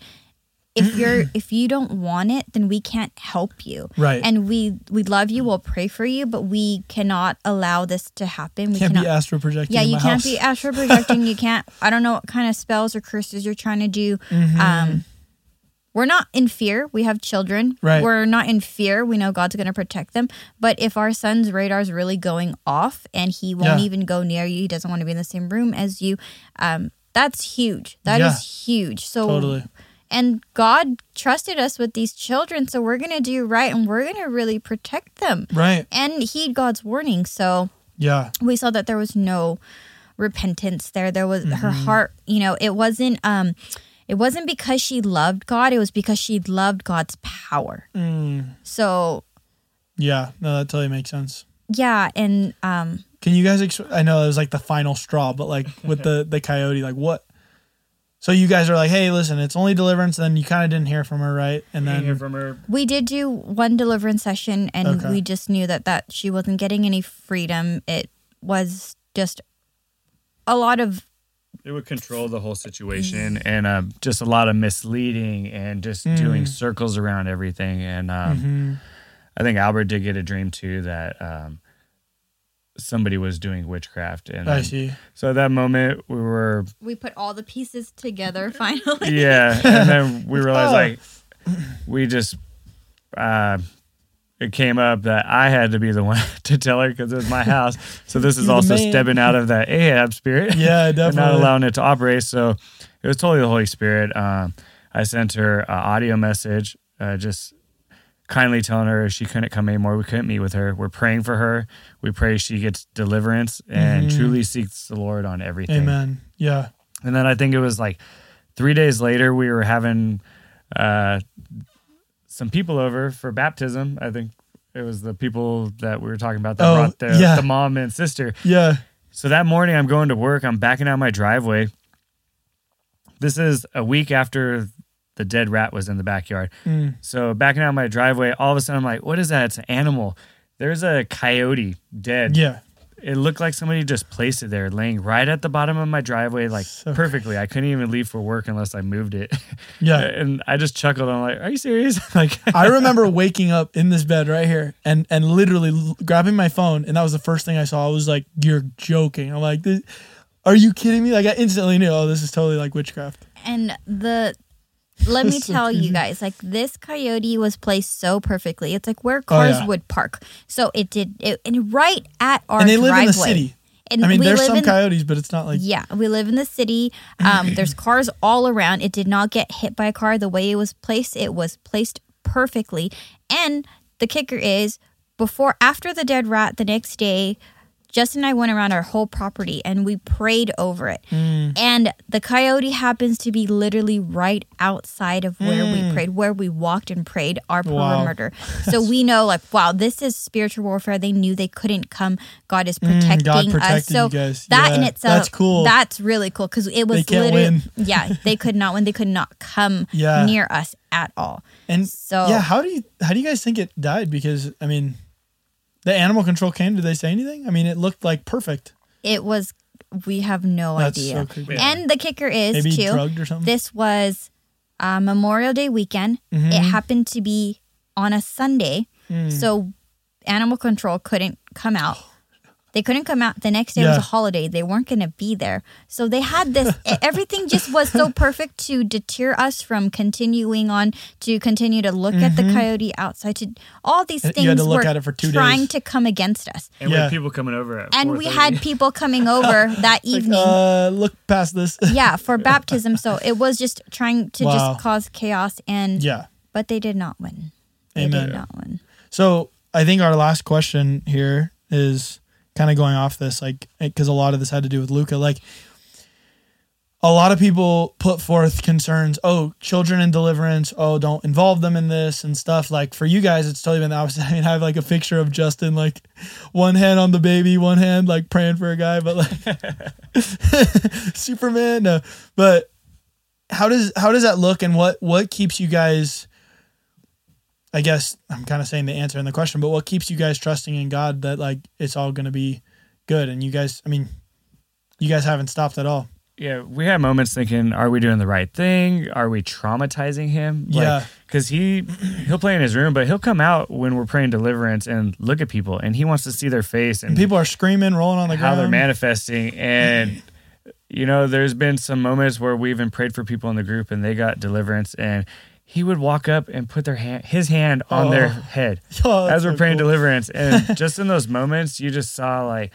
if you're if you don't want it, then we can't help you. Right. And we we love you. We'll pray for you, but we cannot allow this to happen. We Can't cannot be astral projecting. yeah, you can't house. be astral projecting. you can't. I don't know what kind of spells or curses you're trying to do. Mm-hmm. Um, we're not in fear. We have children. Right. We're not in fear. We know God's going to protect them. But if our son's radar is really going off and he won't Yeah. even go near you, he doesn't want to be in the same room as you. Um, that's huge. That is Yeah. huge. So Totally. and God trusted us with these children, so we're going to do right and we're going to really protect them Right. and heed God's warning. So Yeah. we saw that there was no repentance there there was her Mm-hmm. heart you know it wasn't um it wasn't because she loved god it was because she loved god's power Mm. so Yeah. No, that totally makes sense. Yeah and um Can you guys? Ex- I know it was like the final straw, but like with the the coyote, like what? So you guys are like, hey, listen, it's only deliverance. And Then you kind of didn't hear from her, right? And Didn't hear then from her. we did do one deliverance session and Okay. we just knew that that she wasn't getting any freedom it was just a lot of It would control the whole situation and uh, just a lot of misleading and just Mm. doing circles around everything. And um, Mhm. I think Albert did get a dream too that um, somebody was doing witchcraft. And I see. so at that moment, we were, we put all the pieces together finally yeah. and then we realized Oh. like, we just, uh, it came up that I had to be the one to tell her because it was my house. So this is You're the also man. stepping out of that Ahab spirit. Yeah, and not allowing it to operate. So it was totally the Holy Spirit. Um, I sent her an audio message, uh, just kindly telling her she couldn't come anymore. We couldn't meet with her. We're praying for her. We pray she gets deliverance and Mhm. truly seeks the Lord on everything. Amen. Yeah. And then I think it was like three days later, we were having uh, some people over for baptism. I think it was the people that we were talking about that Oh, brought their yeah. the mom and sister. Yeah. So that morning, I'm going to work. I'm backing out my driveway. This is a week after the dead rat was in the backyard. Mm. So backing out my driveway, all of a sudden I'm like, "What is that? It's an animal." There's a coyote dead. Yeah. It looked like somebody just placed it there, laying right at the bottom of my driveway, like So- perfectly. I couldn't even leave for work unless I moved it. Yeah. and I just chuckled. I'm like, "Are you serious?" like, I remember waking up in this bed right here and and literally grabbing my phone and that was the first thing I saw. I was like, "You're joking." I'm like, this, "Are you kidding me?" Like I instantly knew, "Oh, this is totally like witchcraft." and the let me tell you guys like this coyote was placed so perfectly. It's like where cars Oh, yeah. would park. So it did it and right at our and they live in the driveway. city. and I mean, there's some in coyotes, but it's not like yeah we live in the city. Um there's cars all around. It did not get hit by a car. The way it was placed it was placed perfectly. And the kicker is before after the dead rat the next day Justin and I went around our whole property and we prayed over it. Mm. And the coyote happens to be literally right outside of where we Mm. prayed, where we walked and prayed our Wow. perimeter. So we know, like, wow, this is spiritual warfare. They knew they couldn't come. God is Mm, protecting God us. So that in itself, that's cool. That's really cool because it was They literally, win. yeah, they could not win. They could not come Yeah. near us at all. And So yeah, how do you how do you guys think it died? Because I mean, the animal control came. Did they say anything? I mean, it looked like perfect. it was. We have no That's idea. so creepy. And the kicker is Maybe too. drugged or something. This was uh, Memorial Day weekend. Mhm. It happened to be on a Sunday, Mm. so animal control couldn't come out. They couldn't come out. The next day was a holiday. They weren't going to be there. So they had this. everything just was so perfect to deter us from continuing on to continue to look at the coyote outside. To all these things you had to look were at it for two trying days. to come against us. and Yeah. had people coming over at And we had people coming over that Like, evening. uh, look past this. yeah, for baptism. So it was just trying to Wow. just cause chaos and yeah. but they did not win. They Amen. did not win. So I think our last question here is kind of going off this, like, because a lot of this had to do with Luca. Like, a lot of people put forth concerns. Oh, children in deliverance. Oh, don't involve them in this and stuff. Like for you guys, it's totally been the opposite. I mean, I have like a picture of Justin, like one hand on the baby, one hand like praying for a guy, but like Superman. No, but how does how does that look and what what keeps you guys I guess I'm kind of saying the answer in the question, but what keeps you guys trusting in God that like it's all going to be good and you guys I mean you guys haven't stopped at all. Yeah, we had moments thinking, are we doing the right thing? Are we traumatizing him? Yeah. Because he he'll play in his room, but he'll come out when we're praying deliverance and look at people, and he wants to see their face and, And people are screaming, rolling on the how ground. How they're manifesting. And you know, there's been some moments where we even prayed for people in the group, and they got deliverance, and he would walk up and put their hand, his hand on their Oh. head Oh, as we're so praying cool. deliverance. And just in those moments, you just saw like,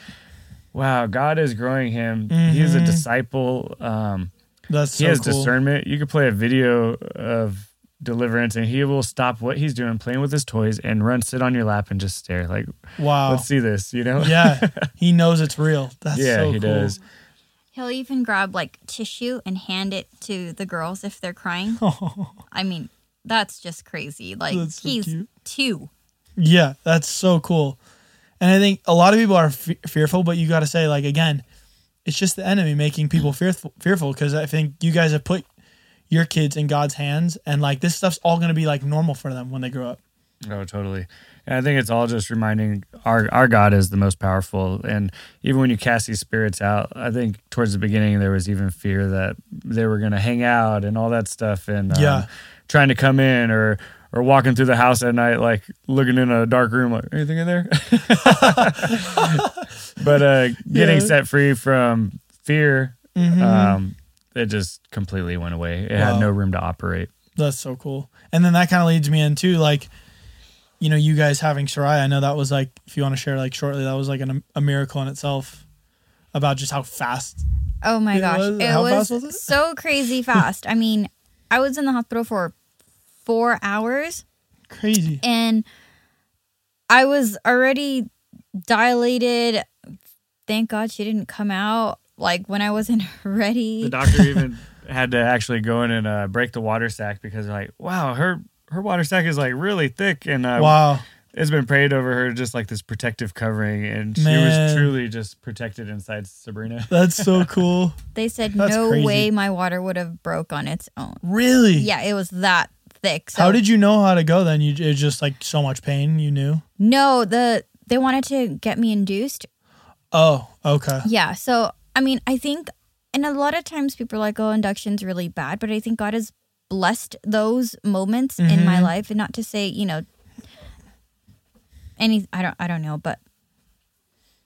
wow, God is growing him. He's a disciple. Um, That's he so has cool. discernment. You could play a video of deliverance, and he will stop what he's doing, playing with his toys, and run sit on your lap and just stare. Like, Wow. let's see this. You know? yeah. He knows it's real. That's yeah, so he cool. does. He'll even grab like tissue and hand it to the girls if they're crying. I mean, that's just crazy. Like That's so he's cute. two. Yeah, that's so cool. And I think a lot of people are f- fearful, but you got to say, like, again, it's just the enemy making people fearful. Fearful because I think you guys have put your kids in God's hands, and like this stuff's all going to be like normal for them when they grow up. Oh, totally. And I think it's all just reminding our our God is the most powerful. And even when you cast these spirits out, I think towards the beginning there was even fear that they were going to hang out and all that stuff, and um, Yeah. trying to come in or or walking through the house at night, like looking in a dark room, like anything in there. but uh, getting Yeah. set free from fear, Mhm. um, it just completely went away. It Wow. had no room to operate. That's so cool. And then that kind of leads me into like, you know, you guys having Shariah. I know that was like, if you want to share like shortly, that was like an, a miracle in itself about just how fast. Oh my It gosh. was- it how was, fast was it? so crazy fast. I mean, I was in the hospital for four hours Crazy. and I was already dilated. Thank God she didn't come out like when I wasn't ready. The doctor even had to actually go in and uh, break the water sack because they're like, wow, her her water sack is like really thick, and uh, Wow. it's been prayed over her just like this protective covering, and she Man. was truly just protected inside Sabrina. That's so cool. They said That's no crazy. way my water would have broke on its own. Really? Yeah, it was that thick. So How did you know how to go then? You it just like so much pain you knew? No, the they wanted to get me induced. Oh, okay. Yeah. So I mean, I think and a lot of times people are like, Oh, induction's really bad, but I think God has blessed those moments in my Mhm. life and not to say, you know any I don't I don't know, but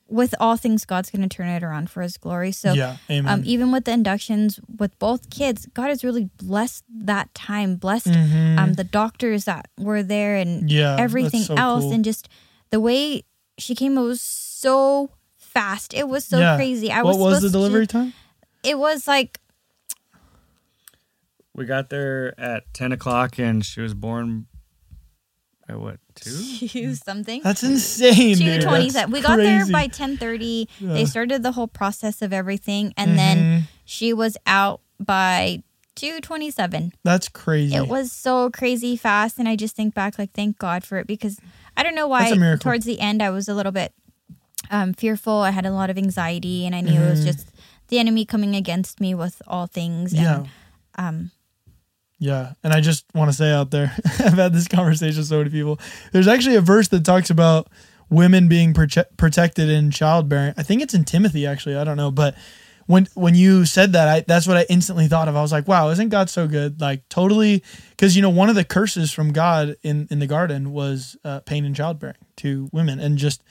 with all things God's gonna turn it around for his glory. So yeah, um, even with the inductions with both kids, God has really blessed that time, blessed Mhm. um, the doctors that were there and yeah, everything so else, cool. and just the way she came, it was so fast. It was so Yeah. crazy. I what was was the supposed to- delivery time? it was like We got there at ten o'clock, and she was born at what two? two something. That's insane. Two dude. twenty That's seven. We got there by ten thirty. Yeah. They started the whole process of everything, and then Mhm. she was out by two twenty seven. That's crazy. It was so crazy fast, and I just think back, like, thank God for it because I don't know why. That's a miracle. Towards the end, I was a little bit um, fearful. I had a lot of anxiety, and I knew it was Mhm. just the enemy coming against me with all things. yeah. And, um, Yeah, and I just want to say out there, I've had this conversation with so many people. There's actually a verse that talks about women being prote- protected in childbearing. I think it's in Timothy, actually. I don't know, but when when you said that, I that's what I instantly thought of. I was like, wow, isn't God so good? Like totally, because you know one of the curses from God in in the garden was uh, pain in childbearing to women, and just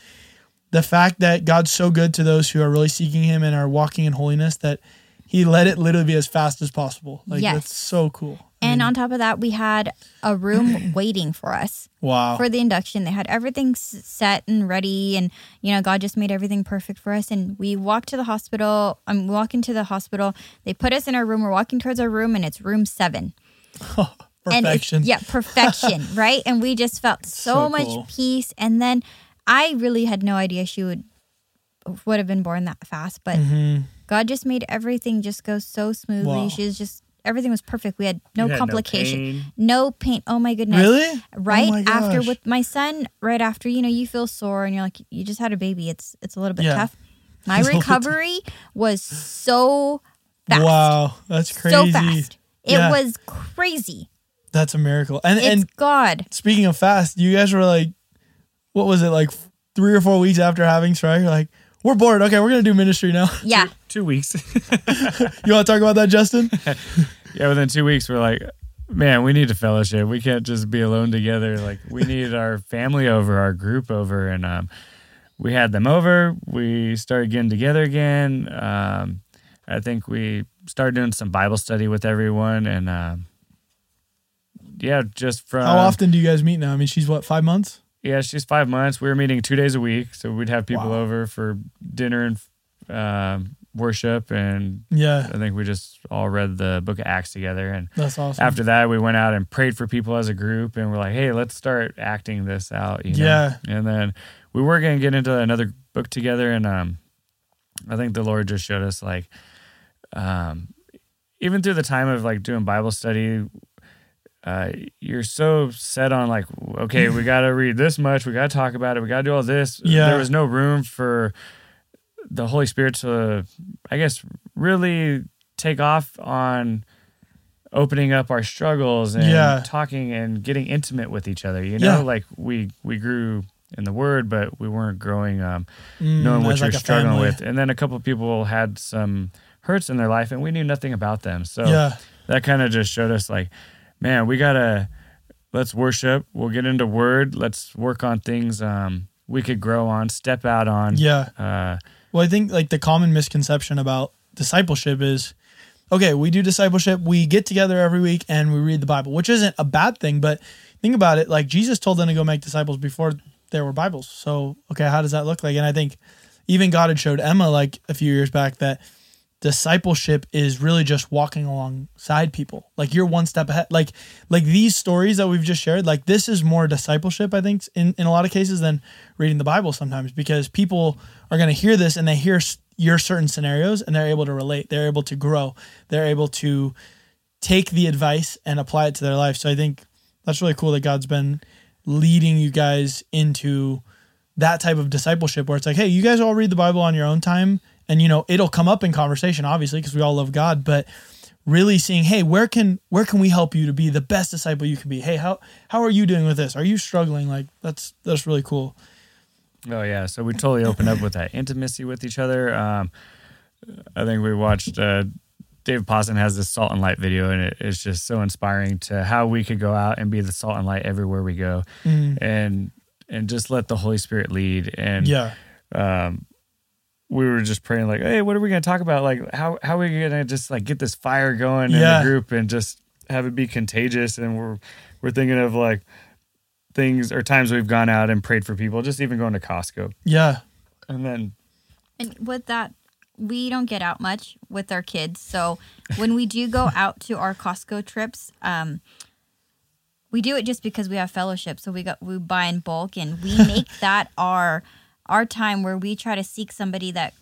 the fact that God's so good to those who are really seeking Him and are walking in holiness that He let it literally be as fast as possible. Like Yes. that's so cool. And mean, on top of that, we had a room waiting for us wow. for the induction. They had everything set and ready, and you know, God just made everything perfect for us. And we walked to the hospital. I'm um, walking to the hospital. They put us in our room. We're walking towards our room, and it's room seven. And Perfection. yeah, perfection, right? And we just felt so, So much cool. peace. And then I really had no idea she would would have been born that fast, but Mhm. God just made everything just go so smoothly. Wow. She was just everything was perfect. We had no You had complication, pain. no pain. Oh my goodness! Really? Oh right Oh after with my son, right after you know you feel sore and you're like you just had a baby. It's it's a little bit Yeah. tough. My It's a little bit recovery was so fast. Wow, that's crazy. So fast. It Yeah. was crazy. That's a miracle. And It's and God. speaking of fast, you guys were like, what was it like three or four weeks after having strike? Like, we're bored. Okay, we're gonna do ministry now. Yeah. Two weeks. You want to talk about that, Justin? yeah, within two weeks, we're like, man, we need a fellowship. We can't just be alone together. Like, we need our family over, our group over. And um, we had them over. We started getting together again. Um, I think we started doing some Bible study with everyone. And um, yeah, just from. How often do you guys meet now? I mean, she's what five months? Yeah, she's five months. We were meeting two days a week. So we'd have people Wow. over for dinner and um worship. And Yeah, I think we just all read the book of Acts together. And that's awesome. after that we went out and prayed for people as a group and we're like hey let's start acting this out you know? Yeah. and then we were going to get into another book together and um i think the lord just showed us like um even through the time of like doing bible study uh, you're so set on like, okay, we got to read this much, we got to talk about it, we got to do all this. Yeah. There was no room for the Holy Spirit to, I guess, really take off on opening up our struggles and Yeah. talking and getting intimate with each other. You know, Yeah. like we we grew in the Word, but we weren't growing um, Mm, knowing what you're like struggling family. with. And then a couple of people had some hurts in their life, and we knew nothing about them. So Yeah, that kind of just showed us like, man, we gotta let's worship. We'll get into Word. Let's work on things um, we could grow on, step out on. yeah. Uh, Well, I think like the common misconception about discipleship is okay, we do discipleship, we get together every week and we read the Bible, which isn't a bad thing, but think about it like Jesus told them to go make disciples before there were Bibles. So, okay, how does that look like? And I think even God had showed Emma like a few years back that discipleship is really just walking alongside people. Like you're one step ahead. Like like these stories that we've just shared, like this is more discipleship, I think, in, in a lot of cases than reading the Bible sometimes because people are going to hear this and they hear your certain scenarios and they're able to relate. They're able to grow. They're able to take the advice and apply it to their life. So I think that's really cool that God's been leading you guys into that type of discipleship where it's like, hey, you guys all read the Bible on your own time, and you know it'll come up in conversation, obviously, because we all love God, but really seeing, hey, where can where can we help you to be the best disciple you can be? Hey, how how are you doing with this? Are you struggling? Like that's that's really cool. Oh yeah, so we totally opened up with that intimacy with each other. Um, I think we watched uh, Dave Poston has this salt and light video, and it, it's just so inspiring to how we could go out and be the salt and light everywhere we go, and and just let the Holy Spirit lead. And Yeah, um, we were just praying like, hey, what are we going to talk about? Like, how how are we going to just like get this fire going Yeah. in the group and just have it be contagious? And we're we're thinking of like things or times we've gone out and prayed for people, just even going to Costco. yeah, And then And with that, we don't get out much with our kids. So when we do go out to our Costco trips, um, we do it just because we have fellowship. So we got we buy in bulk, and we make that our our time where we try to seek somebody that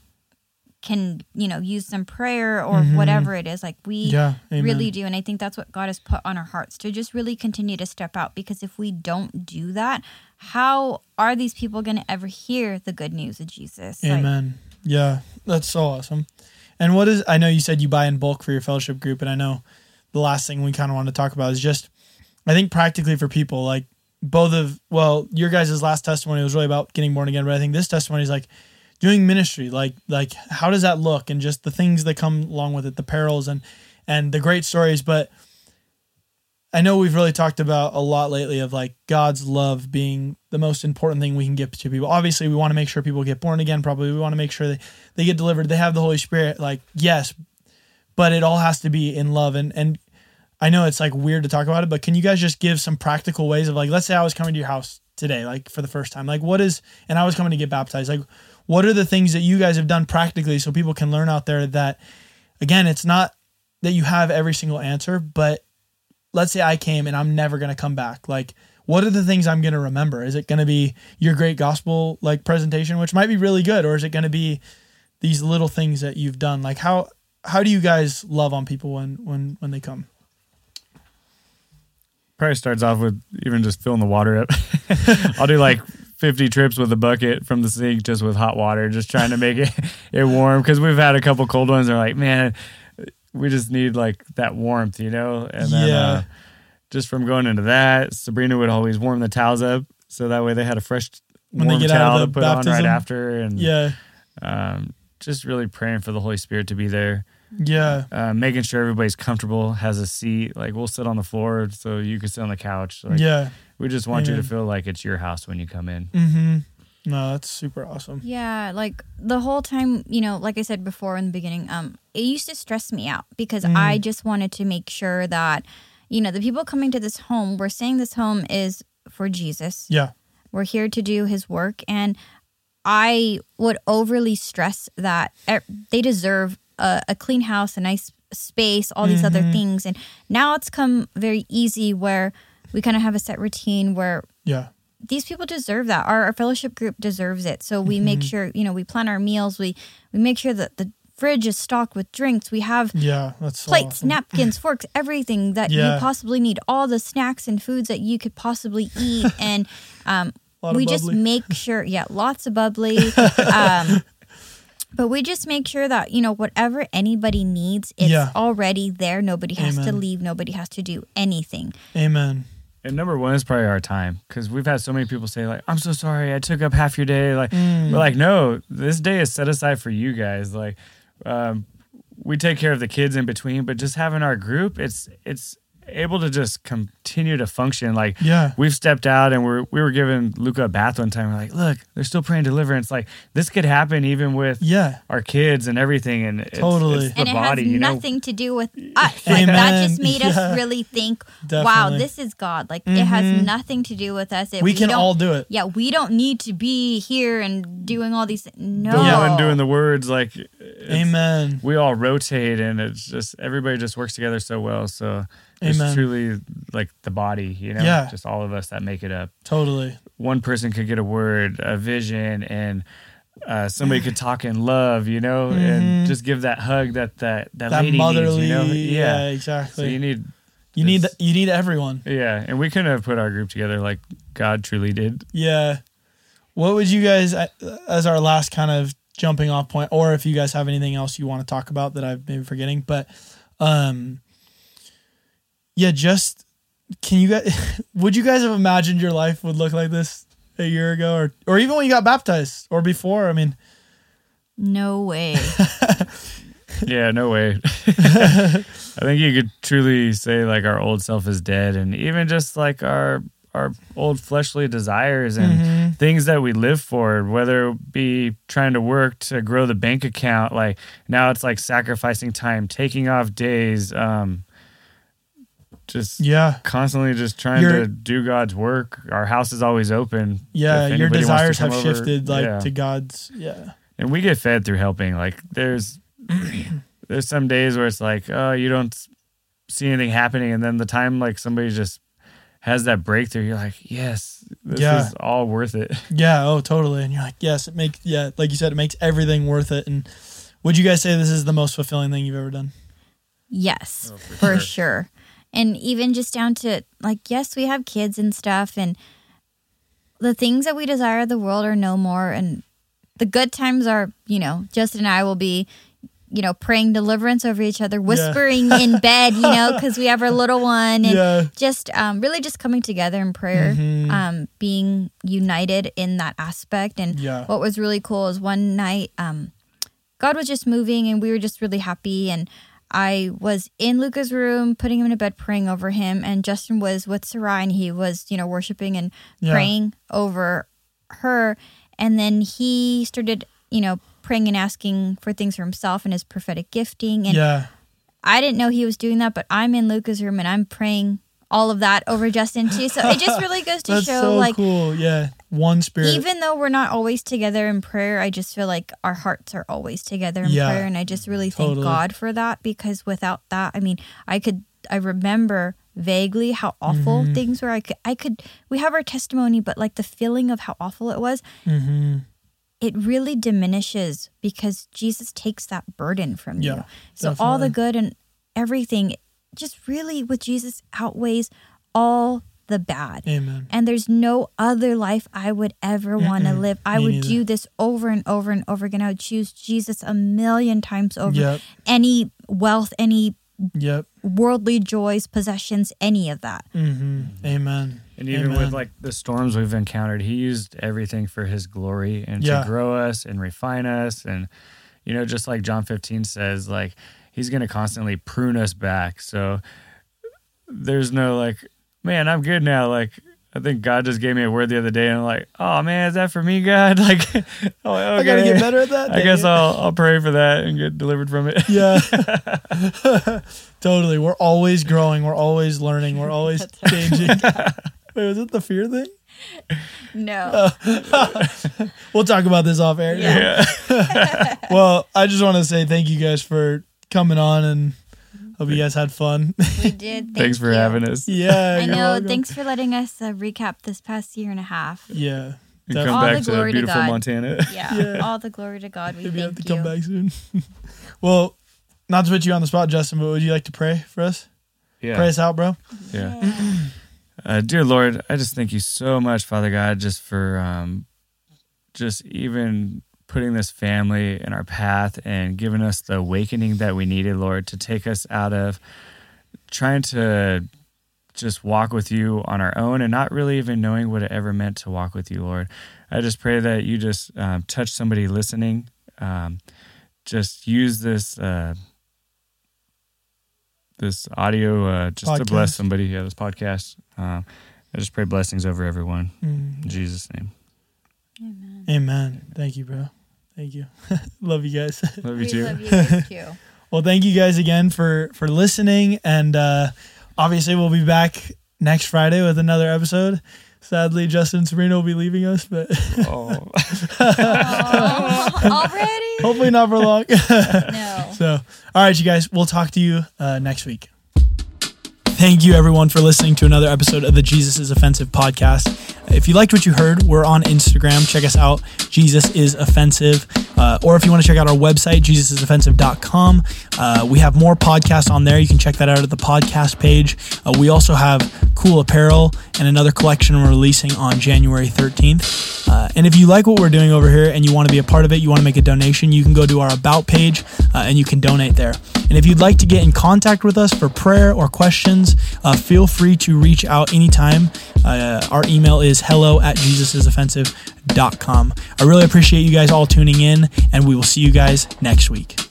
can you know use some prayer or mm-hmm. whatever it is. Like we yeah. Really do, and I think that's what God has put on our hearts to just really continue to step out. Because if we don't do that, how are these people going to ever hear the good news of Jesus? Like, Amen. yeah, that's so awesome. And what is I know you said you buy in bulk for your fellowship group, and I know the last thing we kind of want to talk about is just I think practically for people like both of well your guys' last testimony was really about getting born again, but I think this testimony is like doing ministry like like how does that look and just the things that come along with it the perils and and the great stories but I know we've really talked about a lot lately of like God's love being the most important thing we can give to people. Obviously, we want to make sure people get born again. Probably, we want to make sure they, they get delivered. They have the Holy Spirit. Like, yes, but it all has to be in love. And and I know it's like weird to talk about it, but can you guys just give some practical ways of like, let's say I was coming to your house today, like for the first time, like what is, and I was coming to get baptized. Like, what are the things that you guys have done practically so people can learn out there that, again, it's not that you have every single answer, but let's say I came and I'm never going to come back. Like, what are the things I'm going to remember? Is it going to be your great gospel like presentation, which might be really good, or is it going to be these little things that you've done? Like, how how do you guys love on people when when when they come? Probably starts off with even just filling the water up. I'll do like 50 trips with a bucket from the sink just with hot water, just trying to make it, it warm. Cause we've had a couple cold ones. They're like, man, we just need like that warmth, you know. And then Yeah. uh, just from going into that, Sabrina would always warm the towels up so that way they had a fresh When warm towel to put on right after, and Yeah. um, just really praying for the Holy Spirit to be there, Yeah. uh, making sure everybody's comfortable, has a seat. Like we'll sit on the floor so you can sit on the couch. Like, yeah. we just want you to feel like it's your house when you come in. Mm-hmm. No, that's super awesome. Yeah, like the whole time, you know, like I said before in the beginning, um, it used to stress me out because Mm. I just wanted to make sure that, you know, the people coming to this home, we're saying this home is for Jesus. Yeah. We're here to do his work. And I would overly stress that they deserve a, a clean house, a nice space, all these other Mhm. things. And now it's come very easy where we kind of have a set routine where Yeah. these people deserve that. Our, our fellowship group deserves it. So we make Mm-hmm. sure, you know, we plan our meals. We we make sure that the fridge is stocked with drinks. We have Yeah. That's plates, awesome. napkins, forks, everything that Yeah. you possibly need. All the snacks and foods that you could possibly eat, and um, we just make sure. Yeah, lots of bubbly. um, but we just make sure that you know whatever anybody needs, it's Yeah. already there. Nobody has to leave. Nobody has to do anything. Amen. And number one is probably our time because we've had so many people say like, "I'm so sorry, I took up half your day." Like, Mm. we're like, "No, this day is set aside for you guys." Like, um, we take care of the kids in between, but just having our group, it's it's able to just continue to function. Like, Yeah. we've stepped out and we're we were giving Luca a bath one time. We're like, "Look, they're still praying deliverance." Like, this could happen even with Yeah. our kids and everything, and it's, Totally. it's the and it body, has you know. nothing to do with us. Like that just made Yeah. us really think, wow, this is God. Like it has Mhm. nothing to do with us. If We can all do it. Yeah, we don't need to be here and doing all these. No, The one doing the words, like, Amen. we all rotate and it's just everybody just works together so well so it's Amen. truly like the body you know Yeah. just all of us that make it up Totally. one person could get a word a vision and uh, somebody could talk in love you know Mhm. and just give that hug that that that, That lady motherly. needs, you know yeah. yeah, exactly. so you need you need this- you need everyone. yeah and we couldn't have put our group together like god truly did Yeah. What would you guys, uh, as our last kind of jumping off point, or if you guys have anything else you want to talk about that I've maybe forgetting, but um, yeah, just can you guys, would you guys have imagined your life would look like this a year ago, or or even when you got baptized, or before? I mean, no way. yeah no way i think you could truly say like our old self is dead and even just like our our old fleshly desires and Mhm. things that we live for whether it be trying to work to grow the bank account like now it's like sacrificing time taking off days um just yeah, constantly just trying Your- to do god's work our house is always open yeah, your anybody wants to desires have over, shifted like yeah. to God's. Yeah, and we get fed through helping like there's there's some days where it's like oh you don't see anything happening and then the time like somebody just has that breakthrough you're like yes this Yeah. is all worth it yeah, oh, totally. And you're like, yes, it makes yeah, like you said, it makes everything worth it. And would you guys say this is the most fulfilling thing you've ever done? Yes, Oh, for for, sure. sure. And even just down to like, yes, we have kids and stuff, and the things that we desire of the world are no more. And the good times are, you know, Justin and I will be, you know, praying deliverance over each other, whispering in bed, you know, because we have our little one, and Yeah. just um, really just coming together in prayer, Mhm. um, being united in that aspect. And Yeah. what was really cool is one night, um, God was just moving, and we were just really happy. And I was in Luca's room, putting him in a bed, praying over him, and Justin was with Sarai, and he was, you know, worshiping and Yeah. praying over her. And then he started, you know, praying and asking for things for himself and his prophetic gifting. And yeah. I didn't know he was doing that, but I'm in Luca's room and I'm praying all of that over Justin too. So it just really goes to That's show, so like, cool. Yeah. One spirit. even though we're not always together in prayer, I just feel like our hearts are always together in Yeah, prayer. And I just really thank totally. God for that because without that, I mean, I could, I remember vaguely how awful Mm-hmm. things were. I could, I could, we have our testimony, but like the feeling of how awful it was, hmm it really diminishes because Jesus takes that burden from Yeah, you. So all the good and everything just really with Jesus outweighs all the bad. Amen. And there's no other life I would ever want to live. I Me would neither. do this over and over and over again. I would choose Jesus a million times over Yep. any wealth, any Yep. worldly joys, possessions, any of that. Mm-hmm. Amen. And even Amen. with like the storms we've encountered, he used everything for his glory and Yeah. to grow us and refine us. And, you know, just like John 15 says, like, he's going to constantly prune us back. So there's no like, man, I'm good now. Like, I think God just gave me a word the other day, and I'm like, oh man, is that for me, God? Like, oh, okay. I gotta get better at that. I guess it. I'll I'll pray for that and get delivered from it. Yeah. totally. We're always growing. We're always learning. We're always changing. Wait, was it the fear thing? No. Oh. We'll talk about this off air. Yeah. Well, I just want to say thank you guys for coming on and hope you guys had fun. we did. Thank Thanks for you. having us. yeah. I know. welcome. Thanks for letting us uh, recap this past year and a half. Yeah. And come All back the to glory to beautiful God. Montana. Yeah. Yeah. All the glory to God. We Maybe you have to you. come back soon. well, not to put you on the spot, Justin, but would you like to pray for us? Yeah. Pray us out, bro. Yeah. Uh, dear Lord, I just thank you so much, Father God, just for um, just even putting this family in our path and giving us the awakening that we needed, Lord, to take us out of trying to just walk with you on our own and not really even knowing what it ever meant to walk with you, Lord. I just pray that you just um, touch somebody listening. Um, just use this uh, this audio uh, just to bless somebody. Yeah, this podcast. Um, I just pray blessings over everyone Mm. in Jesus' name. Amen. Amen. Thank you, bro. Thank you. Love you guys. Love you We too. love you guys too. Well, thank you guys again for for listening, and uh, obviously we'll be back next Friday with another episode. Sadly, Justin and Sabrina will be leaving us, but Oh, Aw, already? hopefully not for long. No. so, all right, you guys, we'll talk to you uh, next week. Thank you, everyone, for listening to another episode of the Jesus is Offensive podcast. If you liked what you heard, we're on Instagram. Check us out, Jesus is Offensive. Uh, or if you want to check out our website, jesusisoffensive.com, uh, we have more podcasts on there. You can check that out at the podcast page. Uh, we also have cool apparel and another collection we're releasing on January 13th. Uh, and if you like what we're doing over here and you want to be a part of it, you want to make a donation, you can go to our About page uh, and you can donate there. And if you'd like to get in contact with us for prayer or questions, uh, feel free to reach out anytime. Uh, our email is hello at jesusisoffensive.com. I really appreciate you guys all tuning in, and we will see you guys next week.